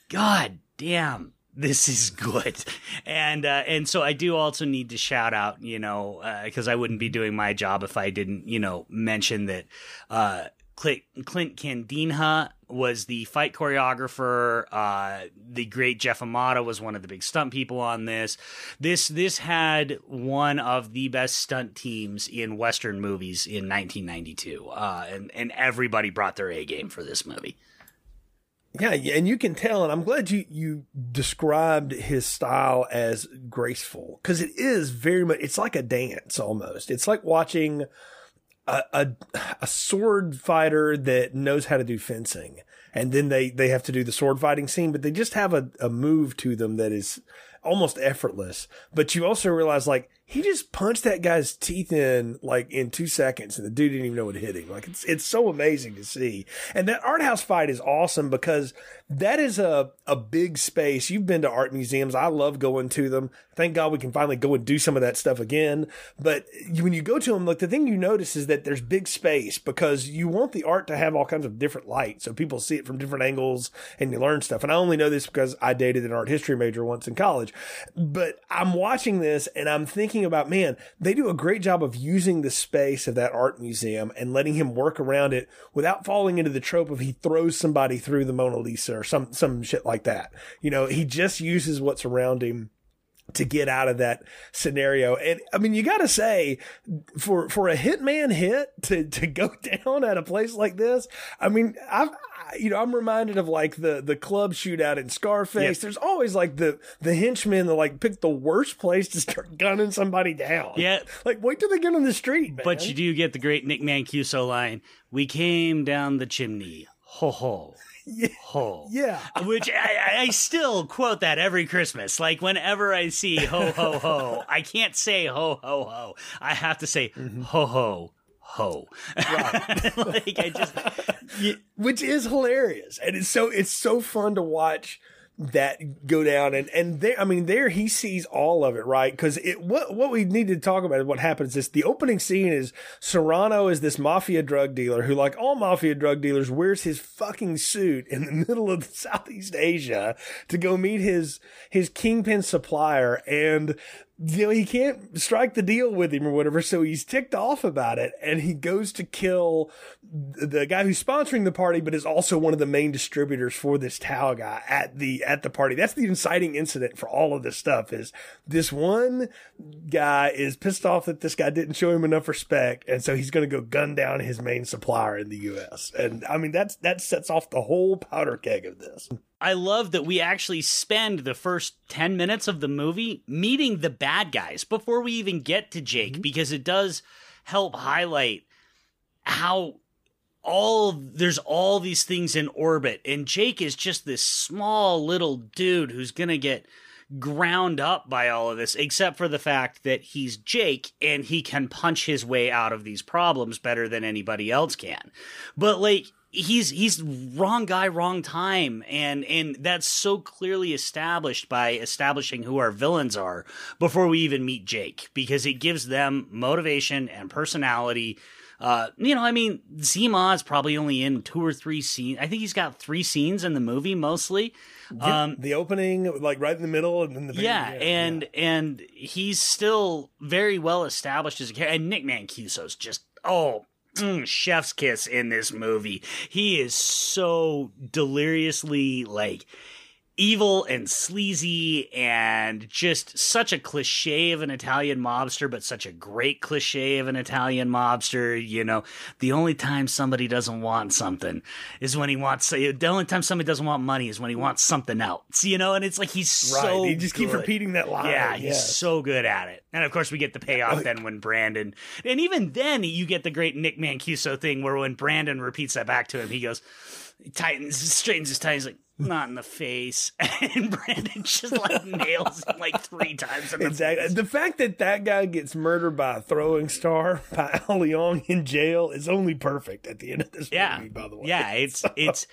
God damn, this is good. And uh, and so I do also need to shout out, you know, because I wouldn't be doing my job if I didn't, you know, mention that uh, Clint, Clint Candinha was the fight choreographer. Uh, the great Jeff Imada was one of the big stunt people on this. This this had one of the best stunt teams in Western movies in 1992, uh, and and everybody brought their A game for this movie. Yeah, and you can tell, and I'm glad you you described his style as graceful because it is very much. It's like a dance almost. It's like watching a, a a sword fighter that knows how to do fencing, and then they they have to do the sword fighting scene, but they just have a, a move to them that is almost effortless. But you also realize like he just punched that guy's teeth in like in two seconds, and the dude didn't even know what hit him. Like it's it's so amazing to see. And that art house fight is awesome because that is a a big space. You've been to art museums. I love going to them. Thank God we can finally go and do some of that stuff again. But you- when you go to them, look, the thing you notice is that there's big space because you want the art to have all kinds of different light, so people see it from different angles and you learn stuff. And I only know this because I dated an art history major once in college. But I'm watching this and I'm thinking about, man, they do a great job of using the space of that art museum and letting him work around it without falling into the trope of he throws somebody through the Mona Lisa or some some shit like that. You know, he just uses what's around him to get out of that scenario. And I mean, you got to say for, for a hitman hit to, to go down at a place like this, I mean, I've, you know, I'm reminded of like the the club shootout in Scarface. Yes. There's always like the the henchmen that like pick the worst place to start gunning somebody down. Yeah. like wait till they get on the street, man. But you do get the great Nick Mancuso line. We came down the chimney. Ho ho. Ho. yeah. Which I, I- I still quote that every Christmas. Like whenever I see ho ho ho, I can't say ho ho ho. I have to say Mm-hmm. ho ho ho. like I just which is hilarious. And it's so it's so fun to watch that go down. And and there i mean there he sees all of it right? Because it what what we need to talk about is what happens is the opening scene is serrano is this mafia drug dealer who like all mafia drug dealers wears his fucking suit in the middle of southeast asia to go meet his his kingpin supplier. And you know, he can't strike the deal with him or whatever. So he's ticked off about it and he goes to kill the guy who's sponsoring the party, but is also one of the main distributors for this Tau guy at the, at the party. That's the inciting incident for all of this stuff is this one guy is pissed off that this guy didn't show him enough respect. And so he's going to go gun down his main supplier in the U.S. And I mean, that's, that sets off the whole powder keg of this. I love that we actually spend the first 10 minutes of the movie meeting the bad guys before we even get to Jake mm-hmm. because it does help highlight how all there's all these things in orbit and Jake is just this small little dude who's going to get ground up by all of this except for the fact that he's Jake and he can punch his way out of these problems better than anybody else can. But like he's he's wrong guy wrong time and and that's so clearly established by establishing who our villains are before we even meet Jake because it gives them motivation and personality uh, you know, I mean, Tzi Ma is probably only in two or three scenes. I think he's got three scenes in the movie mostly. Um, the opening, like right in the middle and then the yeah, and and he's still very well established as a character. And Nick Mancuso's just oh, mm, chef's kiss in this movie. He is so deliriously like evil and sleazy and just such a cliche of an Italian mobster, but such a great cliche of an Italian mobster. You know, the only time somebody doesn't want something is when he wants, the only time somebody doesn't want money is when he wants something else, you know, and it's like he's Right. so he just keeps good. repeating that line. Yeah, he's yes. so good at it. And of course, we get the payoff uh, then when Brandon, and even then, you get the great Nick Mancuso thing where when Brandon repeats that back to him, he goes, he tightens, straightens his tie. He's like, not in the face. And Brandon just like nails him like three times in the Exactly. face. The fact that that guy gets murdered by a throwing star by Al Leong in jail is only perfect at the end of this Yeah. movie, by the way. Yeah, it's it's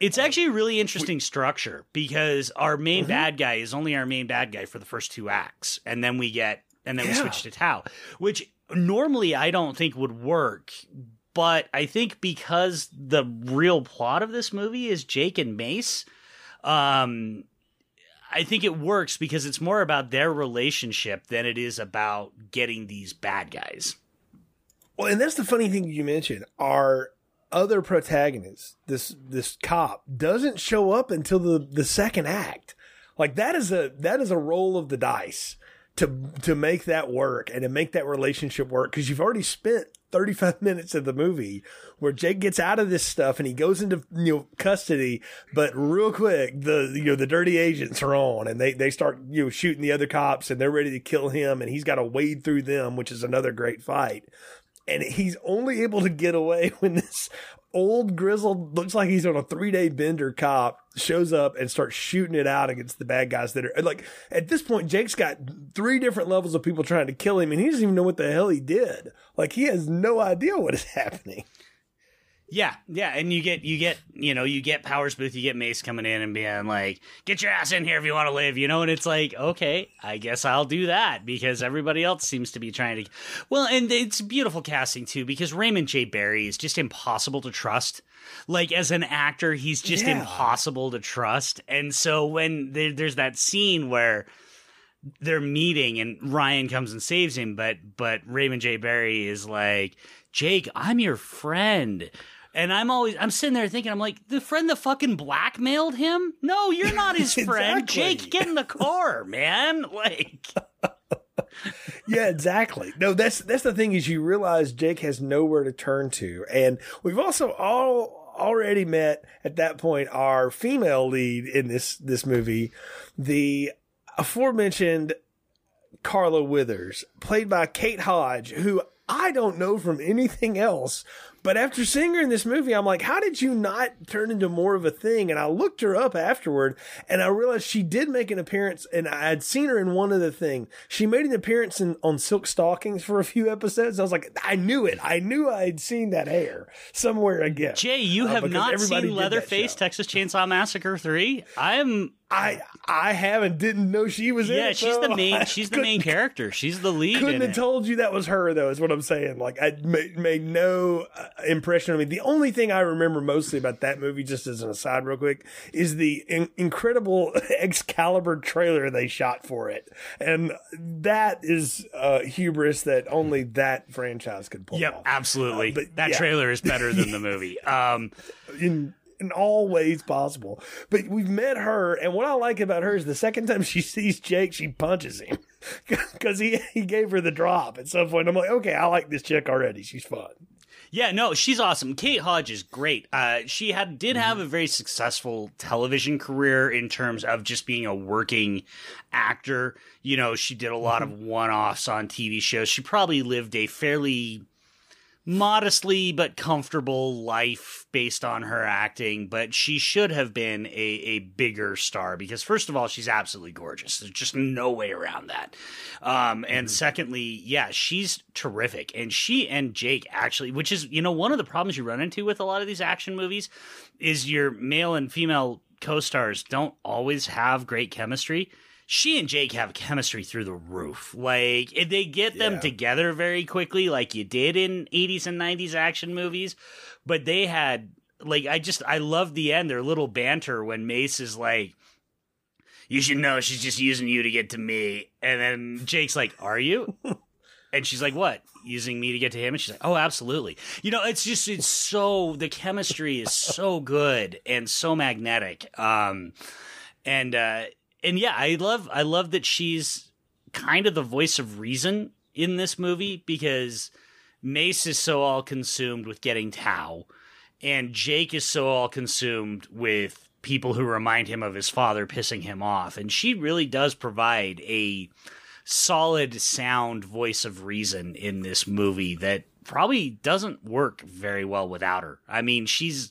it's actually a really interesting structure because our Mm-hmm. main bad guy is only our main bad guy for the first two acts, and then we get and then we switch to Tau, which normally I don't think would work. But I think because the real plot of this movie is Jake and Mace, um, I think it works because it's more about their relationship than it is about getting these bad guys. Well, and that's the funny thing you mentioned. Our other protagonist, this this cop, doesn't show up until the the second act. Like that is a that is a roll of the dice to to make that work and to make that relationship work because you've already spent 35 minutes of the movie where Jake gets out of this stuff and he goes into you know custody but real quick the you know the dirty agents are on and they they start you know shooting the other cops and they're ready to kill him and he's got to wade through them which is another great fight. And he's only able to get away when this old grizzled looks like he's on a three day bender cop shows up and starts shooting it out against the bad guys that are like at this point jake's got three different levels of people trying to kill him and he doesn't even know what the hell he did like he has no idea what is happening Yeah, yeah, and you get you get you know you get Powers Boothe, you get Mace coming in and being like, "Get your ass in here if you want to live," you know, and it's like, okay, I guess I'll do that because everybody else seems to be trying to. Well, and it's beautiful casting too because Raymond J. Barry is just impossible to trust. Like as an actor, he's just Yeah. impossible to trust, and so when there, there's that scene where they're meeting and Ryan comes and saves him, but but Raymond J. Barry is like, Jake, I'm your friend. And I'm always I'm sitting there thinking, I'm like, the friend that fucking blackmailed him? No, you're not his friend. Exactly. Jake, get in the car, man. Like yeah, exactly. No, that's that's the thing is you realize Jake has nowhere to turn to, and we've also all already met at that point our female lead in this this movie, the aforementioned Carla Withers, played by Kate Hodge, who I don't know from anything else but after seeing her in this movie, I'm like, how did you not turn into more of a thing? And I looked her up afterward and I realized she did make an appearance and I had seen her in one other thing. She made an appearance in, on Silk Stockings for a few episodes. I was like, I knew it. I knew I had seen that hair somewhere again. Jay, you uh, have not seen Leatherface Texas Chainsaw Massacre 3? I am I I haven't didn't know she was yeah, in. Yeah, she's the main she's the main character. She's the lead. Couldn't have it. told you that was her though. Is what I'm saying. Like I made, made no uh, impression on me. The only thing I remember mostly about that movie, just as an aside, real quick, is the in- incredible Excalibur trailer they shot for it, and that is uh, hubris that only that franchise could pull yep, off. absolutely. Uh, but that yeah. trailer is better than the movie. Um, in in all ways possible. But we've met her, and what I like about her is the second time she sees Jake, she punches him because he he gave her the drop at some point. I'm like, okay, I like this chick already. She's fun. Yeah, no, she's awesome. Kate Hodge is great. Uh, she had did have a very successful television career in terms of just being a working actor. You know, she did a lot of mm-hmm. one offs on TV shows. She probably lived a fairly modestly but comfortable life based on her acting, but she should have been a, a bigger star because, first of all, she's absolutely gorgeous. There's just no way around that. Um, and mm-hmm. secondly, yeah, she's terrific. And she and Jake actually, which is, you know, one of the problems you run into with a lot of these action movies is your male and female co stars don't always have great chemistry she and Jake have chemistry through the roof. Like they get them yeah. together very quickly, like you did in 80s and 90s action movies. But they had like I just I love the end, their little banter when Mace is like, You should know she's just using you to get to me. And then Jake's like, Are you? and she's like, What? Using me to get to him? And she's like, Oh, absolutely. You know, it's just it's so the chemistry is so good and so magnetic. Um and uh and yeah, I love I love that she's kind of the voice of reason in this movie because Mace is so all consumed with getting Tau, and Jake is so all consumed with people who remind him of his father pissing him off. And she really does provide a solid, sound voice of reason in this movie that probably doesn't work very well without her. I mean, she's.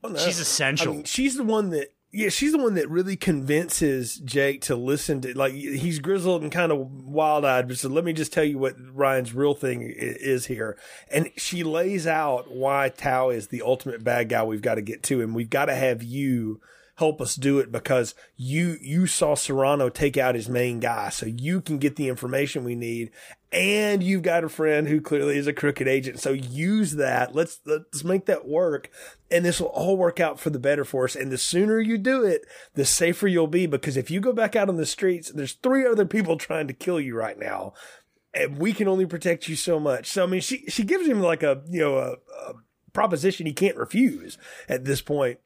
Well, no. She's uh, essential. I mean, she's the one that yeah, she's the one that really convinces Jake to listen to. Like he's grizzled and kind of wild eyed, but so let me just tell you what Ryan's real thing is here. And she lays out why Tau is the ultimate bad guy we've got to get to, and we've got to have you help us do it because you you saw Serrano take out his main guy, so you can get the information we need, and you've got a friend who clearly is a crooked agent. So use that. Let's let's make that work, and this will all work out for the better for us. And the sooner you do it, the safer you'll be. Because if you go back out on the streets, there's three other people trying to kill you right now, and we can only protect you so much. So I mean, she she gives him like a you know a, a proposition he can't refuse at this point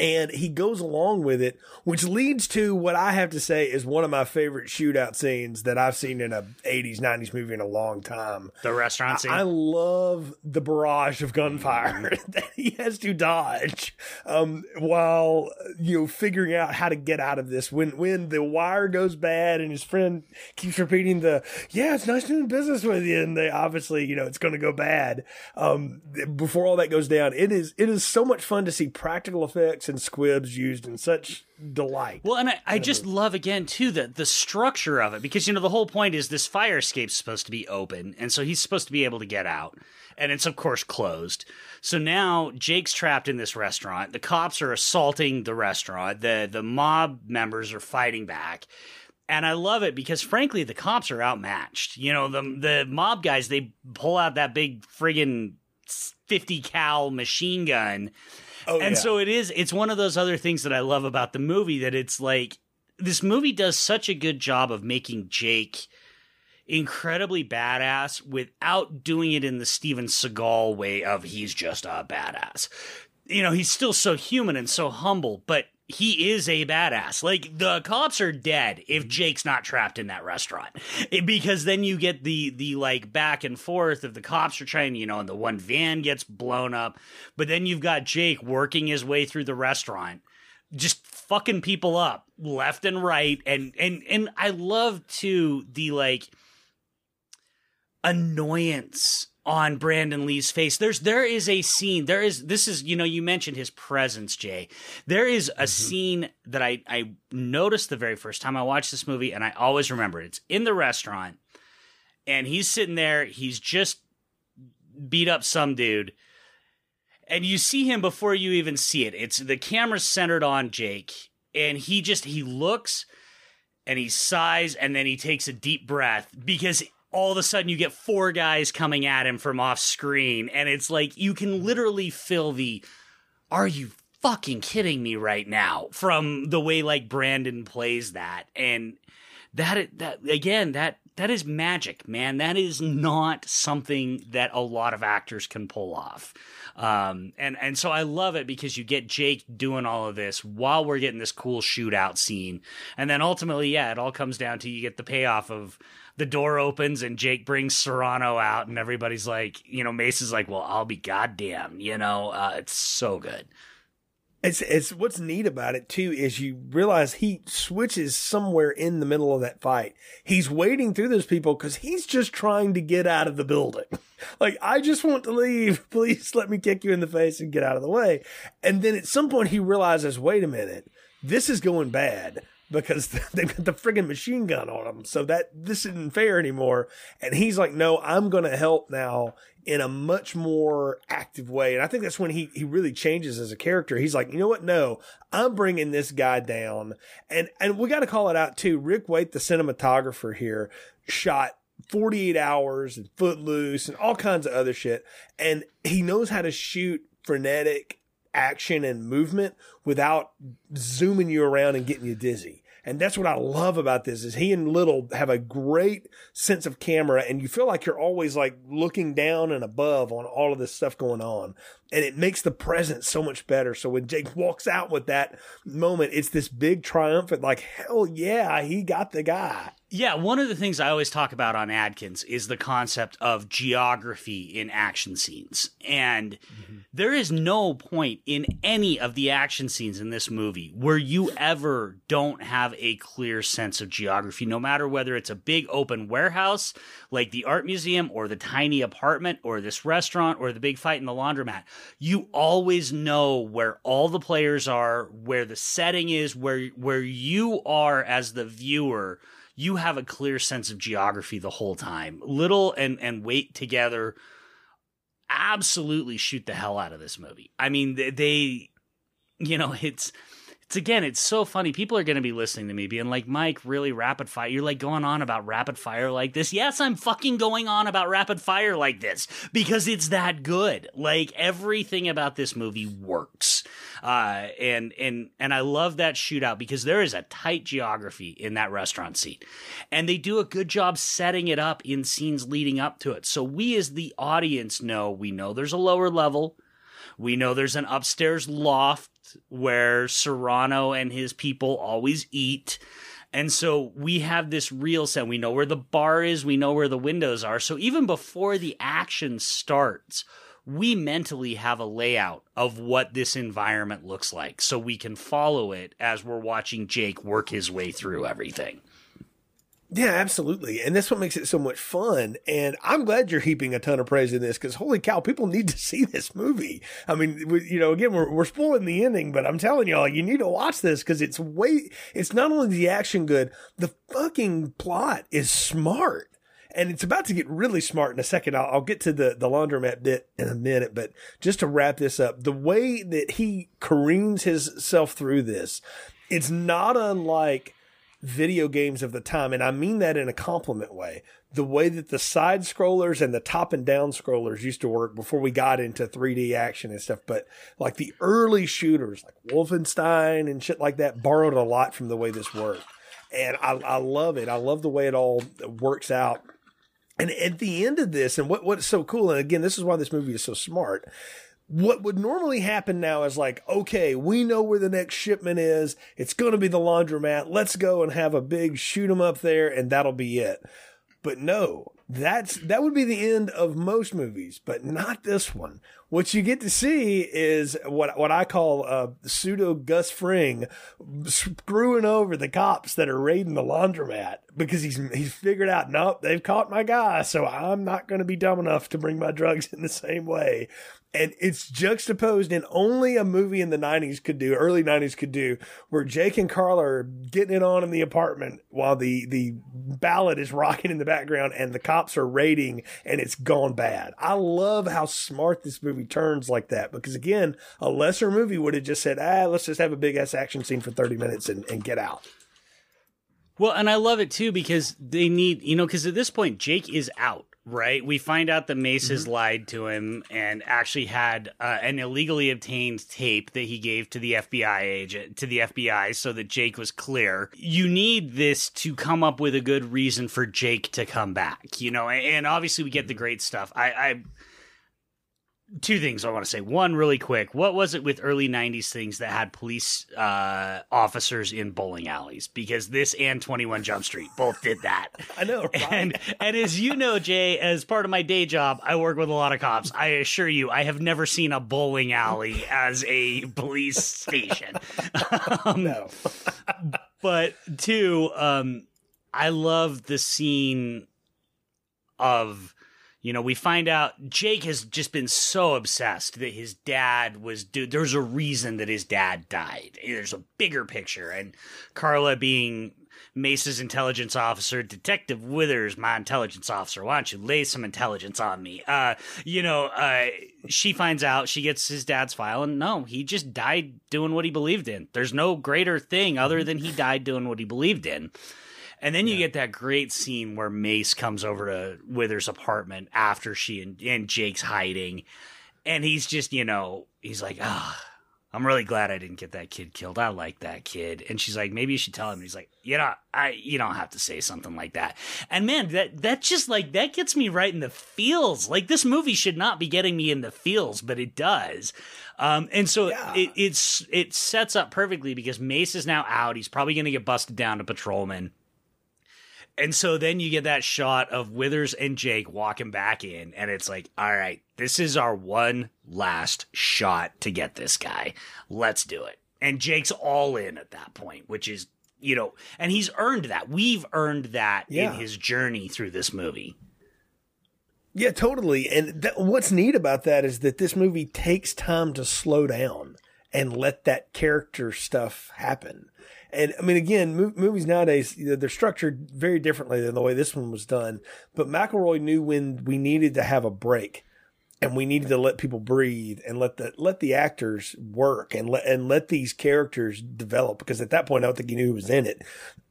and he goes along with it, which leads to what I have to say is one of my favorite shootout scenes that I've seen in a 80s, 90s movie in a long time. The restaurant scene. I, I love the barrage of gunfire mm-hmm. that he has to dodge um, while you know figuring out how to get out of this. When when the wire goes bad and his friend keeps repeating the "Yeah, it's nice doing business with you," and they obviously you know it's going to go bad. Um, before all that goes down, it is it is so much fun to see practical effects and squibs used in such delight. Well, and I, I just love again too the the structure of it because you know the whole point is this fire escape's supposed to be open, and so he's supposed to be able to get out, and it's of course closed. So now Jake's trapped in this restaurant. The cops are assaulting the restaurant. the The mob members are fighting back. And I love it because, frankly, the cops are outmatched. You know, the the mob guys they pull out that big friggin' fifty cal machine gun, Oh, and yeah. so it is. It's one of those other things that I love about the movie that it's like this movie does such a good job of making Jake incredibly badass without doing it in the Steven Seagal way of he's just a badass. You know, he's still so human and so humble, but he is a badass. Like the cops are dead if Mm-hmm. Jake's not trapped in that restaurant, It- because then you get the the like back and forth of the cops are trying, you know, and the one van gets blown up, but then you've got Jake working his way through the restaurant, just fucking people up left and right, and and and I love too the like annoyance on Brandon Lee's face. There's there is a scene. There is this is you know you mentioned his presence, Jay. There is a mm-hmm. scene that I I noticed the very first time I watched this movie, and I always remember it. It's in the restaurant, and he's sitting there. He's just beat up some dude. And you see him before you even see it. It's the camera's centered on Jake, and he just he looks and he sighs and then he takes a deep breath because all of a sudden you get four guys coming at him from off screen and it's like you can literally feel the are you fucking kidding me right now? from the way like Brandon plays that and that that again that that is magic man. That is not something that a lot of actors can pull off. Um, and and so I love it because you get Jake doing all of this while we're getting this cool shootout scene, and then ultimately, yeah, it all comes down to you get the payoff of the door opens and Jake brings Serrano out, and everybody's like, you know, Mace is like, well, I'll be goddamn, you know, uh, it's so good. It's it's what's neat about it too is you realize he switches somewhere in the middle of that fight. He's wading through those people because he's just trying to get out of the building. like I just want to leave. Please let me kick you in the face and get out of the way. And then at some point he realizes, wait a minute, this is going bad because they've got the friggin' machine gun on them. So that this isn't fair anymore. And he's like, no, I'm going to help now in a much more active way. And I think that's when he, he really changes as a character. He's like, you know what? No, I'm bringing this guy down. And, and we got to call it out too. Ric Waite, the cinematographer here, shot 48 hours and footloose and all kinds of other shit. And he knows how to shoot frenetic action and movement without zooming you around and getting you dizzy. And that's what I love about this is he and Little have a great sense of camera and you feel like you're always like looking down and above on all of this stuff going on. And it makes the present so much better. So when Jake walks out with that moment, it's this big triumphant, like, hell yeah, he got the guy. Yeah, one of the things I always talk about on Adkins is the concept of geography in action scenes. And mm-hmm. there is no point in any of the action scenes in this movie where you ever don't have a clear sense of geography, no matter whether it's a big open warehouse like the art museum or the tiny apartment or this restaurant or the big fight in the laundromat. You always know where all the players are, where the setting is, where where you are as the viewer you have a clear sense of geography the whole time. Little and and Waite together absolutely shoot the hell out of this movie. I mean, they, they you know, it's it's again, it's so funny. People are going to be listening to me being like, "Mike, really rapid fire? You're like going on about rapid fire like this?" Yes, I'm fucking going on about rapid fire like this because it's that good. Like everything about this movie works. Uh, and and and I love that shootout because there is a tight geography in that restaurant scene, and they do a good job setting it up in scenes leading up to it. So we, as the audience, know we know there's a lower level, we know there's an upstairs loft where Serrano and his people always eat. And so we have this real set. We know where the bar is, we know where the windows are. So even before the action starts, we mentally have a layout of what this environment looks like so we can follow it as we're watching Jake work his way through everything. Yeah, absolutely. And that's what makes it so much fun. And I'm glad you're heaping a ton of praise in this because holy cow, people need to see this movie. I mean, we, you know, again, we're, we're spoiling the ending, but I'm telling y'all, you need to watch this because it's way, it's not only the action good, the fucking plot is smart. And it's about to get really smart in a second. I'll, I'll get to the, the laundromat bit in a minute, but just to wrap this up, the way that he careens himself through this, it's not unlike video games of the time. And I mean that in a compliment way. The way that the side scrollers and the top and down scrollers used to work before we got into 3D action and stuff. But like the early shooters, like Wolfenstein and shit like that, borrowed a lot from the way this worked. And I, I love it. I love the way it all works out. And at the end of this, and what, what's so cool, and again, this is why this movie is so smart what would normally happen now is like, okay, we know where the next shipment is. It's going to be the laundromat. Let's go and have a big shoot 'em up there and that'll be it. But no, that's, that would be the end of most movies, but not this one. What you get to see is what, what I call uh, pseudo Gus Fring screwing over the cops that are raiding the laundromat because he's, he's figured out, nope, they've caught my guy. So I'm not going to be dumb enough to bring my drugs in the same way and it's juxtaposed in only a movie in the 90s could do early 90s could do where jake and carla are getting it on in the apartment while the the ballad is rocking in the background and the cops are raiding and it's gone bad. I love how smart this movie turns like that because again a lesser movie would have just said ah let's just have a big ass action scene for 30 minutes and, and get out. Well and i love it too because they need you know because at this point jake is out Right. We find out that Mace mm-hmm. has lied to him and actually had uh, an illegally obtained tape that he gave to the FBI agent, to the FBI, so that Jake was clear. You need this to come up with a good reason for Jake to come back, you know, and obviously we get the great stuff. I, I two things I want to say. One, really quick, what was it with early '90s things that had police uh, officers in bowling alleys? Because this and 21 Jump Street both did that. I know, right? and and as you know, Jay, as part of my day job, I work with a lot of cops. I assure you, I have never seen a bowling alley as a police station. um, no, but two, um, I love the scene of you know, we find out Jake has just been so obsessed that his dad was dude. There's a reason that his dad died. There's a bigger picture, and Carla being Mace's intelligence officer, Detective Withers, my intelligence officer. Why don't you lay some intelligence on me? Uh, you know, uh, she finds out, she gets his dad's file, and no, he just died doing what he believed in. There's no greater thing other than he died doing what he believed in. And then you yeah. get that great scene where Mace comes over to Withers' apartment after she and, and Jake's hiding. And he's just, you know, he's like, ah, oh, I'm really glad I didn't get that kid killed. I like that kid. And she's like, maybe you should tell him. And he's like, you know, I, you don't have to say something like that. And man, that, that just like, that gets me right in the feels. Like this movie should not be getting me in the feels, but it does. Um, and so yeah. it, it's, it sets up perfectly because Mace is now out. He's probably going to get busted down to patrolman. And so then you get that shot of Withers and Jake walking back in, and it's like, all right, this is our one last shot to get this guy. Let's do it. And Jake's all in at that point, which is, you know, and he's earned that. We've earned that yeah. in his journey through this movie. Yeah, totally. And th- what's neat about that is that this movie takes time to slow down and let that character stuff happen. And I mean, again, movies nowadays, they're structured very differently than the way this one was done. But McElroy knew when we needed to have a break and we needed to let people breathe and let the let the actors work and let and let these characters develop because at that point I don't think he knew who was in it.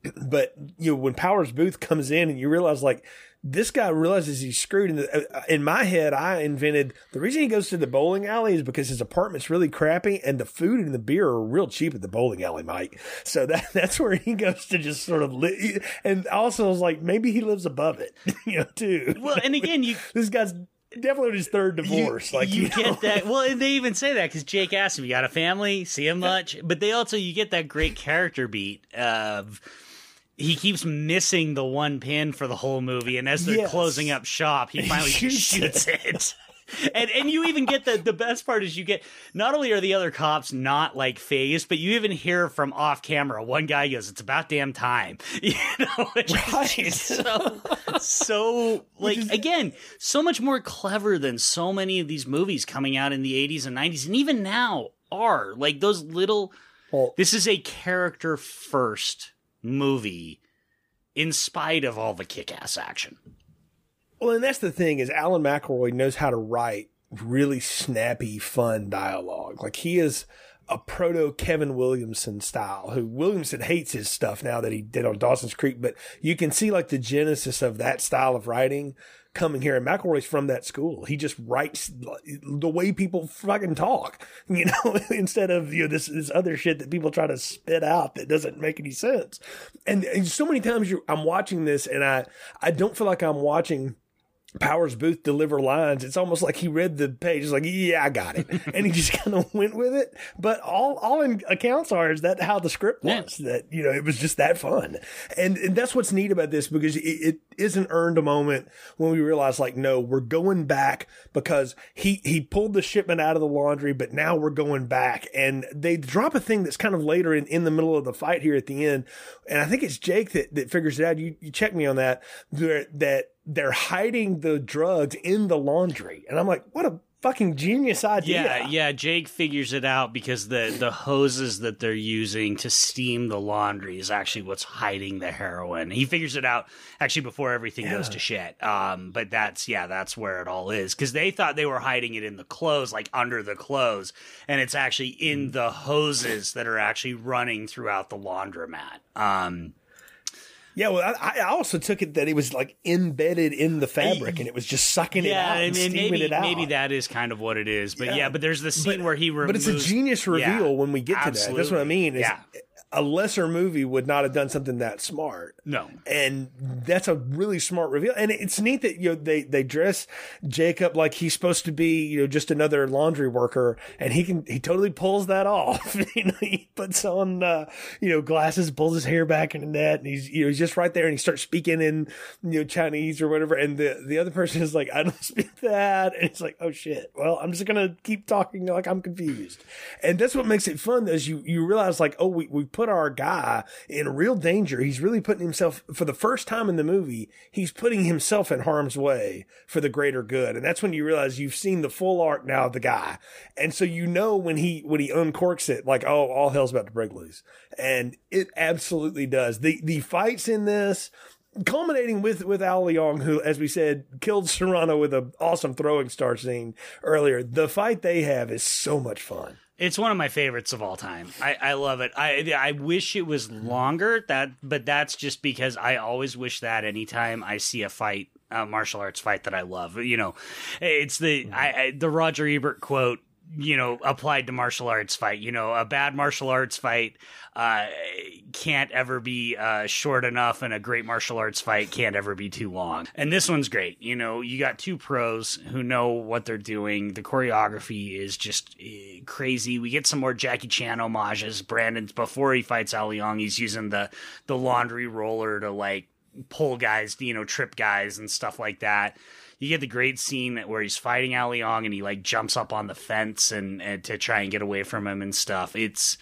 But you know when Powers Boothe comes in and you realize like this guy realizes he's screwed. In, uh, in my head, I invented the reason he goes to the bowling alley is because his apartment's really crappy and the food and the beer are real cheap at the bowling alley, Mike. So that that's where he goes to just sort of li- and also I was like maybe he lives above it, you know, too. Well, and again, you this guy's definitely his third divorce. You, like you, you get know? that. Well, they even say that because Jake asked him, "You got a family? See him much?" But they also you get that great character beat of he keeps missing the one pin for the whole movie, and as they're yes. closing up shop, he finally shoots, shoots it. it. and and you even get the the best part is you get not only are the other cops not like phased, but you even hear from off camera one guy goes, "It's about damn time," you know, which right. is so so like is, again so much more clever than so many of these movies coming out in the '80s and '90s, and even now are like those little. Well, this is a character first movie in spite of all the kick-ass action. Well, and that's the thing is Alan McElroy knows how to write really snappy, fun dialogue. Like he is a proto Kevin Williamson style, who Williamson hates his stuff now that he did on Dawson's Creek, but you can see like the genesis of that style of writing coming here. And McElroy's from that school. He just writes the way people fucking talk, you know, instead of, you know, this, this other shit that people try to spit out that doesn't make any sense. And, and so many times I'm watching this and I, I don't feel like I'm watching Powers Boothe deliver lines, it's almost like he read the page. It's like, yeah, I got it, and he just kind of went with it. But all all in accounts are is that how the script was. Yeah. That you know, it was just that fun, and and that's what's neat about this because it, it isn't earned a moment when we realize like, no, we're going back because he he pulled the shipment out of the laundry, but now we're going back, and they drop a thing that's kind of later in in the middle of the fight here at the end, and I think it's Jake that that figures it out. You you check me on that that they're hiding the drugs in the laundry. And I'm like, what a fucking genius idea. Yeah, yeah. Jake figures it out because the the hoses that they're using to steam the laundry is actually what's hiding the heroin. He figures it out actually before everything yeah. goes to shit. Um, but that's yeah, that's where it all is because they thought they were hiding it in the clothes, like under the clothes, and it's actually in the hoses that are actually running throughout the laundromat. Um, yeah, well, I, I, also took it that it was like embedded in the fabric, and it was just sucking yeah, it out and, maybe, it out. Maybe that is kind of what it is. But yeah, yeah but there's the scene but, where he removes. But it's a genius reveal yeah, when we get to absolutely. that. That's what I mean. Is yeah a lesser movie would not have done something that smart. No. And that's a really smart reveal. And it's neat that, you know, they, they dress Jacob like he's supposed to be, you know, just another laundry worker and he can, he totally pulls that off. you know, he puts on, uh, you know, glasses, pulls his hair back in a net and he's, you know, he's just right there and he starts speaking in, you know, Chinese or whatever. And the, the other person is like, I don't speak that. And it's like, oh shit. Well, I'm just going to keep talking like I'm confused. And that's what makes it fun is you, you realize like, oh, we, we put our guy in real danger. He's really putting himself, for the first time in the movie, he's putting himself in harm's way for the greater good. And that's when you realize you've seen the full arc now of the guy. And so you know when he, when he uncorks it, like, oh, all hell's about to break loose. And it absolutely does. The, the fights in this, culminating with with Al Leong, who, as we said, killed Serrano with an awesome throwing star scene earlier. The fight they have is so much fun. It's one of my favorites of all time. I, I love it. I I wish it was longer. That, but that's just because I always wish that anytime I see a fight, a martial arts fight that I love. You know, it's the I, I the Roger Ebert quote you know, applied to martial arts fight. You know, a bad martial arts fight uh, can't ever be uh, short enough, and a great martial arts fight can't ever be too long. And this one's great. You know, you got two pros who know what they're doing. The choreography is just uh, crazy. We get some more Jackie Chan homages. Brandon, before he fights Al Leong, he's using the the laundry roller to like pull guys, you know, trip guys and stuff like that you get the great scene where he's fighting Al Leong and he like jumps up on the fence and, and to try and get away from him and stuff. It's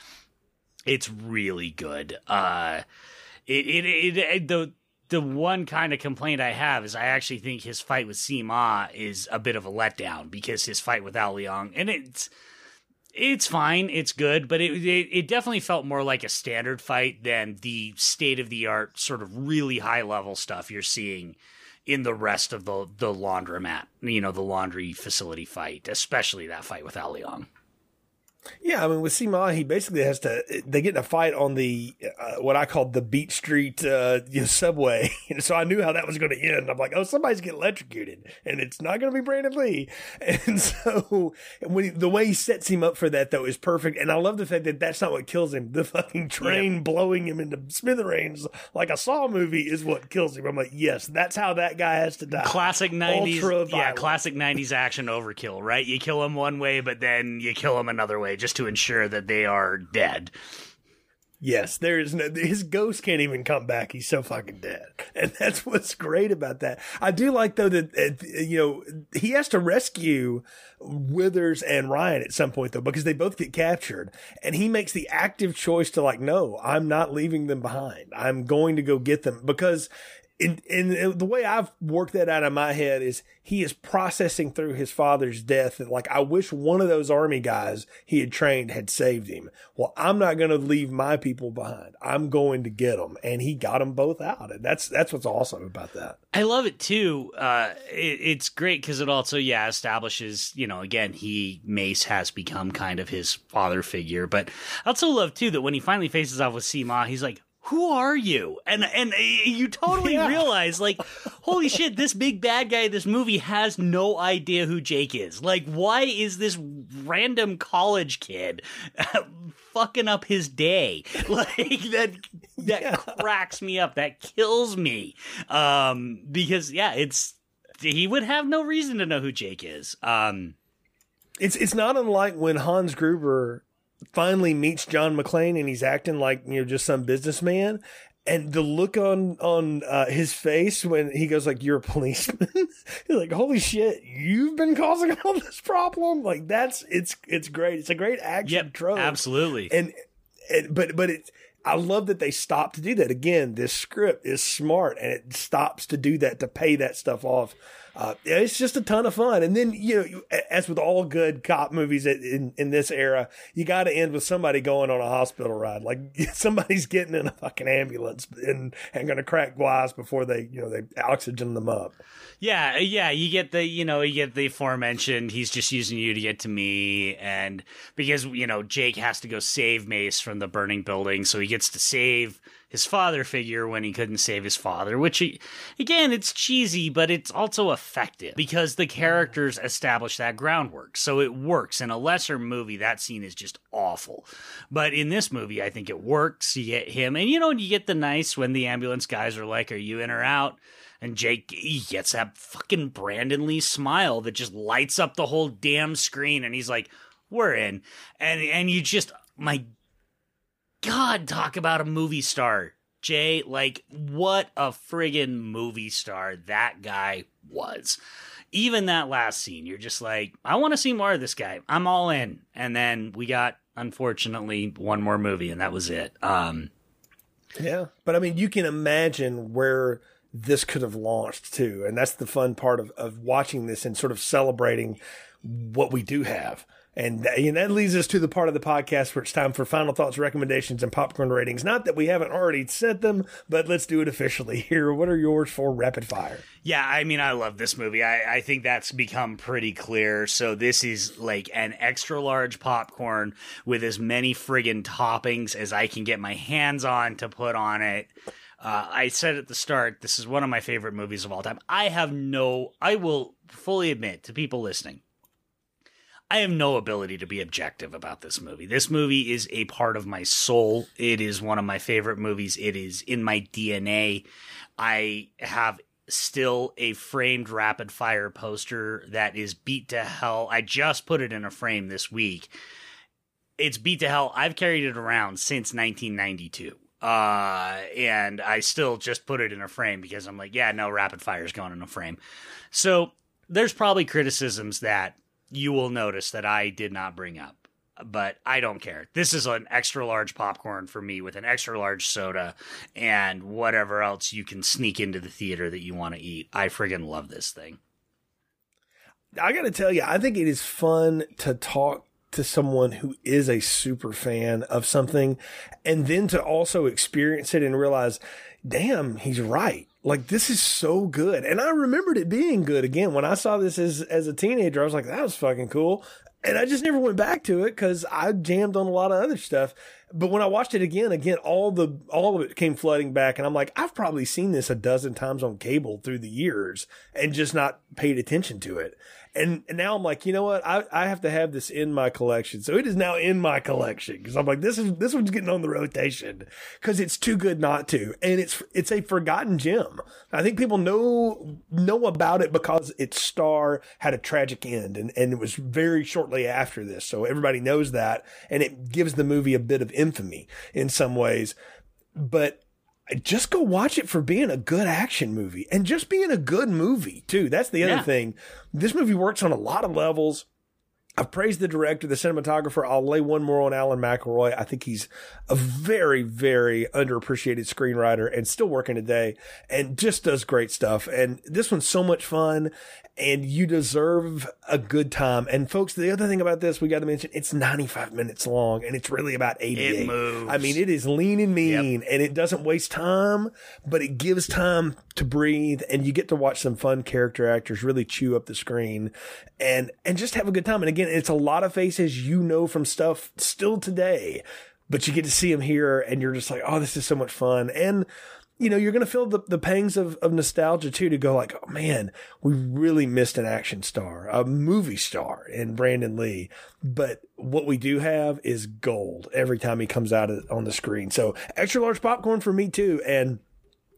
it's really good. Uh, it, it, it, it the the one kind of complaint I have is I actually think his fight with Tzi Ma is a bit of a letdown because his fight with Al Leong and it's it's fine, it's good, but it, it, it definitely felt more like a standard fight than the state of the art sort of really high level stuff you're seeing in the rest of the the laundromat, you know, the laundry facility fight, especially that fight with Al Leong. Yeah, I mean, with Tzi Ma, he basically has to. They get in a fight on the uh, what I called the Beat Street uh, you know, subway, and so I knew how that was going to end. I'm like, oh, somebody's getting electrocuted, and it's not going to be Brandon Lee. And so when he, the way he sets him up for that though is perfect, and I love the fact that that's not what kills him. The fucking train yeah. blowing him into smithereens like a Saw movie is what kills him. I'm like, yes, that's how that guy has to die. Classic '90s, yeah, classic '90s action overkill, right? You kill him one way, but then you kill him another way just to ensure that they are dead. Yes, there is no, his ghost can't even come back. He's so fucking dead. And that's what's great about that. I do like though that, you know, he has to rescue Withers and Ryan at some point though, because they both get captured and he makes the active choice to like, no, I'm not leaving them behind. I'm going to go get them because in, in the way I've worked that out in my head is he is processing through his father's death. And like, I wish one of those army guys he had trained had saved him. Well, I'm not going to leave my people behind. I'm going to get them. And he got them both out. And that's, that's what's awesome about that. I love it too. Uh, it, it's great because it also, yeah, establishes, you know, again, he, Mace has become kind of his father figure. But I also love too that when he finally faces off with Tzi Ma, he's like, who are you? And and you totally yeah. realize like, holy shit, this big bad guy this movie has no idea who Jake is. Like, why is this random college kid fucking up his day? Like that that yeah. cracks me up. That kills me. Um, because yeah, it's he would have no reason to know who Jake is. Um, it's it's not unlike when Hans Gruber finally meets John McClane and he's acting like you know just some businessman. And the look on on uh, his face when he goes like, "You're a policeman," he's like, "Holy shit, you've been causing all this problem!" Like that's it's it's great. It's a great action yep, trope, absolutely. And, and but but it, I love that they stopped to do that. Again, this script is smart and it stops to do that to pay that stuff off uh, it's just a ton of fun. And then, you know, as with all good cop movies in, in this era, you got to end with somebody going on a hospital ride. Like somebody's getting in a fucking ambulance and, and going to crack wise before they, you know, they oxygen them up. Yeah, yeah, you get the you know you get the aforementioned. He's just using you to get to me, and because you know Jake has to go save Mace from the burning building, so he gets to save his father figure when he couldn't save his father, which he, again, it's cheesy, but it's also effective because the characters establish that groundwork. So it works. In a lesser movie, that scene is just awful. But in this movie, I think it works. You get him, and you know, you get the nice when the ambulance guys are like, Are you in or out? And Jake gets that fucking Brandon Lee smile that just lights up the whole damn screen, and he's like, "We're in," and and you just my God, talk about a movie star. Jay, like, what a friggin' movie star that guy was. Even that last scene, you're just like, I want to see more of this guy. I'm all in. And then we got, unfortunately, one more movie, and that was it. Um, yeah. But I mean, you can imagine where this could have launched too. And that's the fun part of, of watching this and sort of celebrating what we do have. And that, and that leads us to the part of the podcast where it's time for final thoughts, recommendations, and popcorn ratings. Not that we haven't already said them, but let's do it officially here. What are yours for rapid fire? Yeah, I mean, I love this movie. I, I think that's become pretty clear. So this is like an extra large popcorn with as many friggin' toppings as I can get my hands on to put on it. Uh, I said at the start, this is one of my favorite movies of all time. I have no, I will fully admit to people listening, I have no ability to be objective about this movie. This movie is a part of my soul. It is one of my favorite movies. It is in my DNA. I have still a framed rapid fire poster that is beat to hell. I just put it in a frame this week. It's beat to hell. I've carried it around since 1992. Uh, and I still just put it in a frame because I'm like, yeah, no, rapid fire is going in a frame. So there's probably criticisms that you will notice that I did not bring up. But I don't care. This is an extra large popcorn for me with an extra large soda and whatever else you can sneak into the theater that you want to eat. I friggin' love this thing. I got to tell you, I think it is fun to talk to someone who is a super fan of something and then to also experience it and realize, damn, he's right. Like this is so good. And I remembered it being good again. When I saw this as, as a teenager, I was like, that was fucking cool. And I just never went back to it because I jammed on a lot of other stuff. But when I watched it again, again, all the all of it came flooding back, and I'm like, I've probably seen this a dozen times on cable through the years and just not paid attention to it. And, and now I'm like, you know what? I, I have to have this in my collection. So it is now in my collection because I'm like, this is, this one's getting on the rotation because it's too good not to. And it's, it's a forgotten gem. I think people know, know about it because its star had a tragic end and, and it was very shortly after this. So everybody knows that and it gives the movie a bit of infamy in some ways. But just go watch it for being a good action movie and just being a good movie too. That's the other yeah. thing. This movie works on a lot of levels. I've praised the director, the cinematographer. I'll lay one more on Alan McElroy. I think he's a very, very underappreciated screenwriter and still working today and just does great stuff. And this one's so much fun and you deserve a good time. And folks, the other thing about this, we got to mention, it's 95 minutes long and it's really about 88. It moves. I mean, it is lean and mean yep. and it doesn't waste time, but it gives time to breathe and you get to watch some fun character actors really chew up the screen and, and just have a good time. And again, it's a lot of faces you know from stuff still today, but you get to see them here and you're just like, oh, this is so much fun. And, you know, you're going to feel the, the pangs of, of nostalgia too to go like, oh man, we really missed an action star, a movie star in Brandon Lee. But what we do have is gold every time he comes out on the screen. So extra large popcorn for me too. And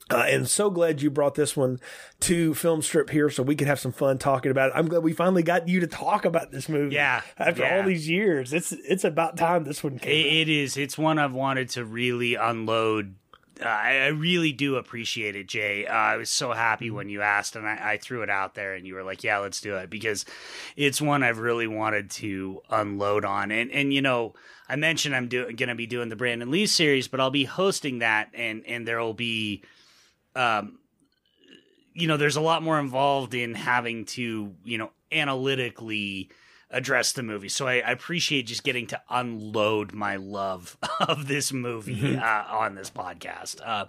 Uh, and so glad you brought this one to Film Strip here so we could have some fun talking about it. I'm glad we finally got you to talk about this movie. Yeah. After yeah. all these years, it's it's about time this one came. It, it is. It's one I've wanted to really unload. Uh, I, really do appreciate it, Jay. Uh, I was so happy when you asked, and I, I threw it out there, and you were like, "Yeah, let's do it," because it's one I've really wanted to unload on. And and you know, I mentioned I'm doing going to be doing the Brandon Lee series, but I'll be hosting that, and and there will be um, you know, there's a lot more involved in having to, you know, analytically address the movie. So I, I appreciate just getting to unload my love of this movie uh, on this podcast. Uh,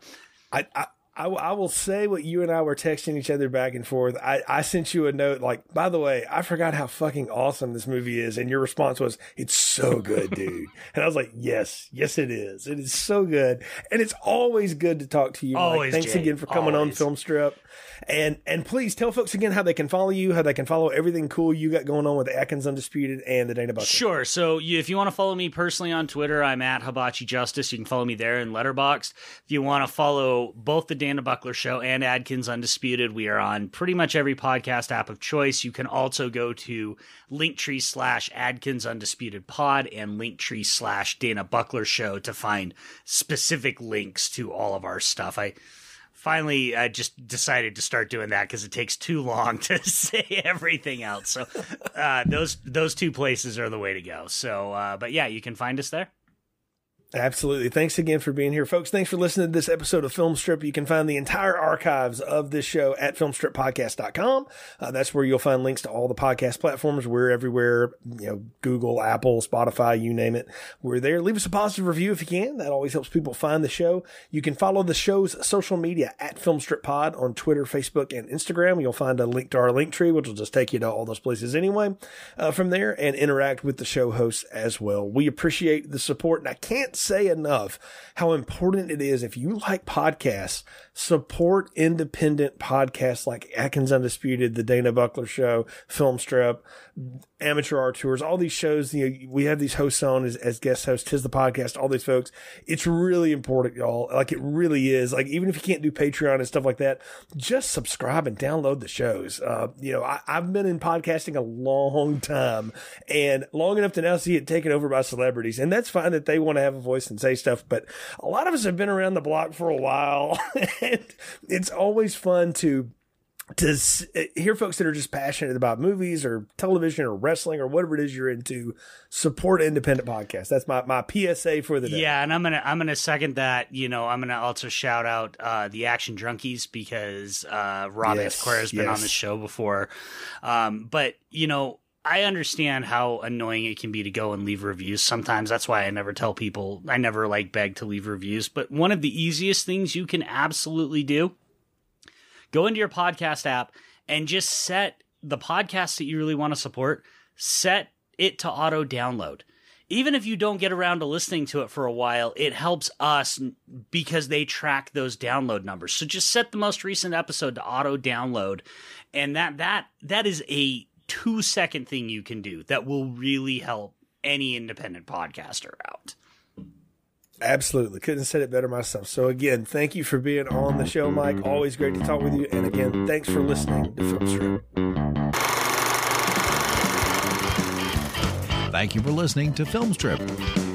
I, I I, I will say what you and I were texting each other back and forth. I, I sent you a note like, by the way, I forgot how fucking awesome this movie is. And your response was, it's so good, dude. and I was like, yes, yes, it is. It is so good. And it's always good to talk to you. Mike. Always, Thanks Jay. again for coming on Always. Film Strip. And, and please tell folks again how they can follow you, how they can follow everything cool you got going on with Adkins Undisputed and the Dana Buckler. Sure. So you, if you want to follow me personally on Twitter, I'm at Hibachi Justice. You can follow me there in Letterboxd. If you want to follow both the Dana Buckler Show and Adkins Undisputed, we are on pretty much every podcast app of choice. You can also go to Linktree slash Adkins Undisputed Pod and Linktree slash Dana Buckler Show to find specific links to all of our stuff. I finally I just decided to start doing that because it takes too long to say everything else. So uh, those those two places are the way to go. So, uh, but yeah, you can find us there. Absolutely. Thanks again for being here, folks. Thanks for listening to this episode of Filmstrip. You can find the entire archives of this show at filmstrippodcast.com. Uh, that's where you'll find links to all the podcast platforms. We're everywhere, you know, Google, Apple, Spotify, you name it. We're there. Leave us a positive review if you can. That always helps people find the show. You can follow the show's social media at Film Strip Pod on Twitter, Facebook, and Instagram. You'll find a link to our link tree, which will just take you to all those places anyway, uh, from there and interact with the show hosts as well. We appreciate the support and I can't say enough how important it is if you like podcasts, support independent podcasts like Adkins Undisputed, The Dana Buckler Show, Film Strip, Amateur Art Tours, all these shows. You know, we have these hosts on as, as guest hosts. Tis the podcast. All these folks. It's really important, y'all. Like it really is. Like even if you can't do Patreon and stuff like that, just subscribe and download the shows. Uh, you know, I, I've been in podcasting a long time and long enough to now see it taken over by celebrities, and that's fine that they want to have a voice and say stuff. But a lot of us have been around the block for a while, and it's always fun to to hear folks that are just passionate about movies or television or wrestling or whatever it is you're into support independent podcasts that's my, my psa for the day Yeah, and I'm gonna I'm gonna second that. You know, I'm gonna also shout out uh, the Action Junkies because uh, Rob Yes, has been on yes. the show before. Um, but you know, I understand how annoying it can be to go and leave reviews. Sometimes that's why I never tell people. I never like beg to leave reviews. But one of the easiest things you can absolutely do go into your podcast app and just set the podcast that you really want to support, set it to auto download. Even if you don't get around to listening to it for a while, it helps us because they track those download numbers. So just set the most recent episode to auto download and that that that is a 2 second thing you can do that will really help any independent podcaster out. absolutely. Couldn't have said it better myself. So again thank you for being on the show mike. Always great to talk with you. And again thanks for listening to film strip Thank you for listening to Filmstrip.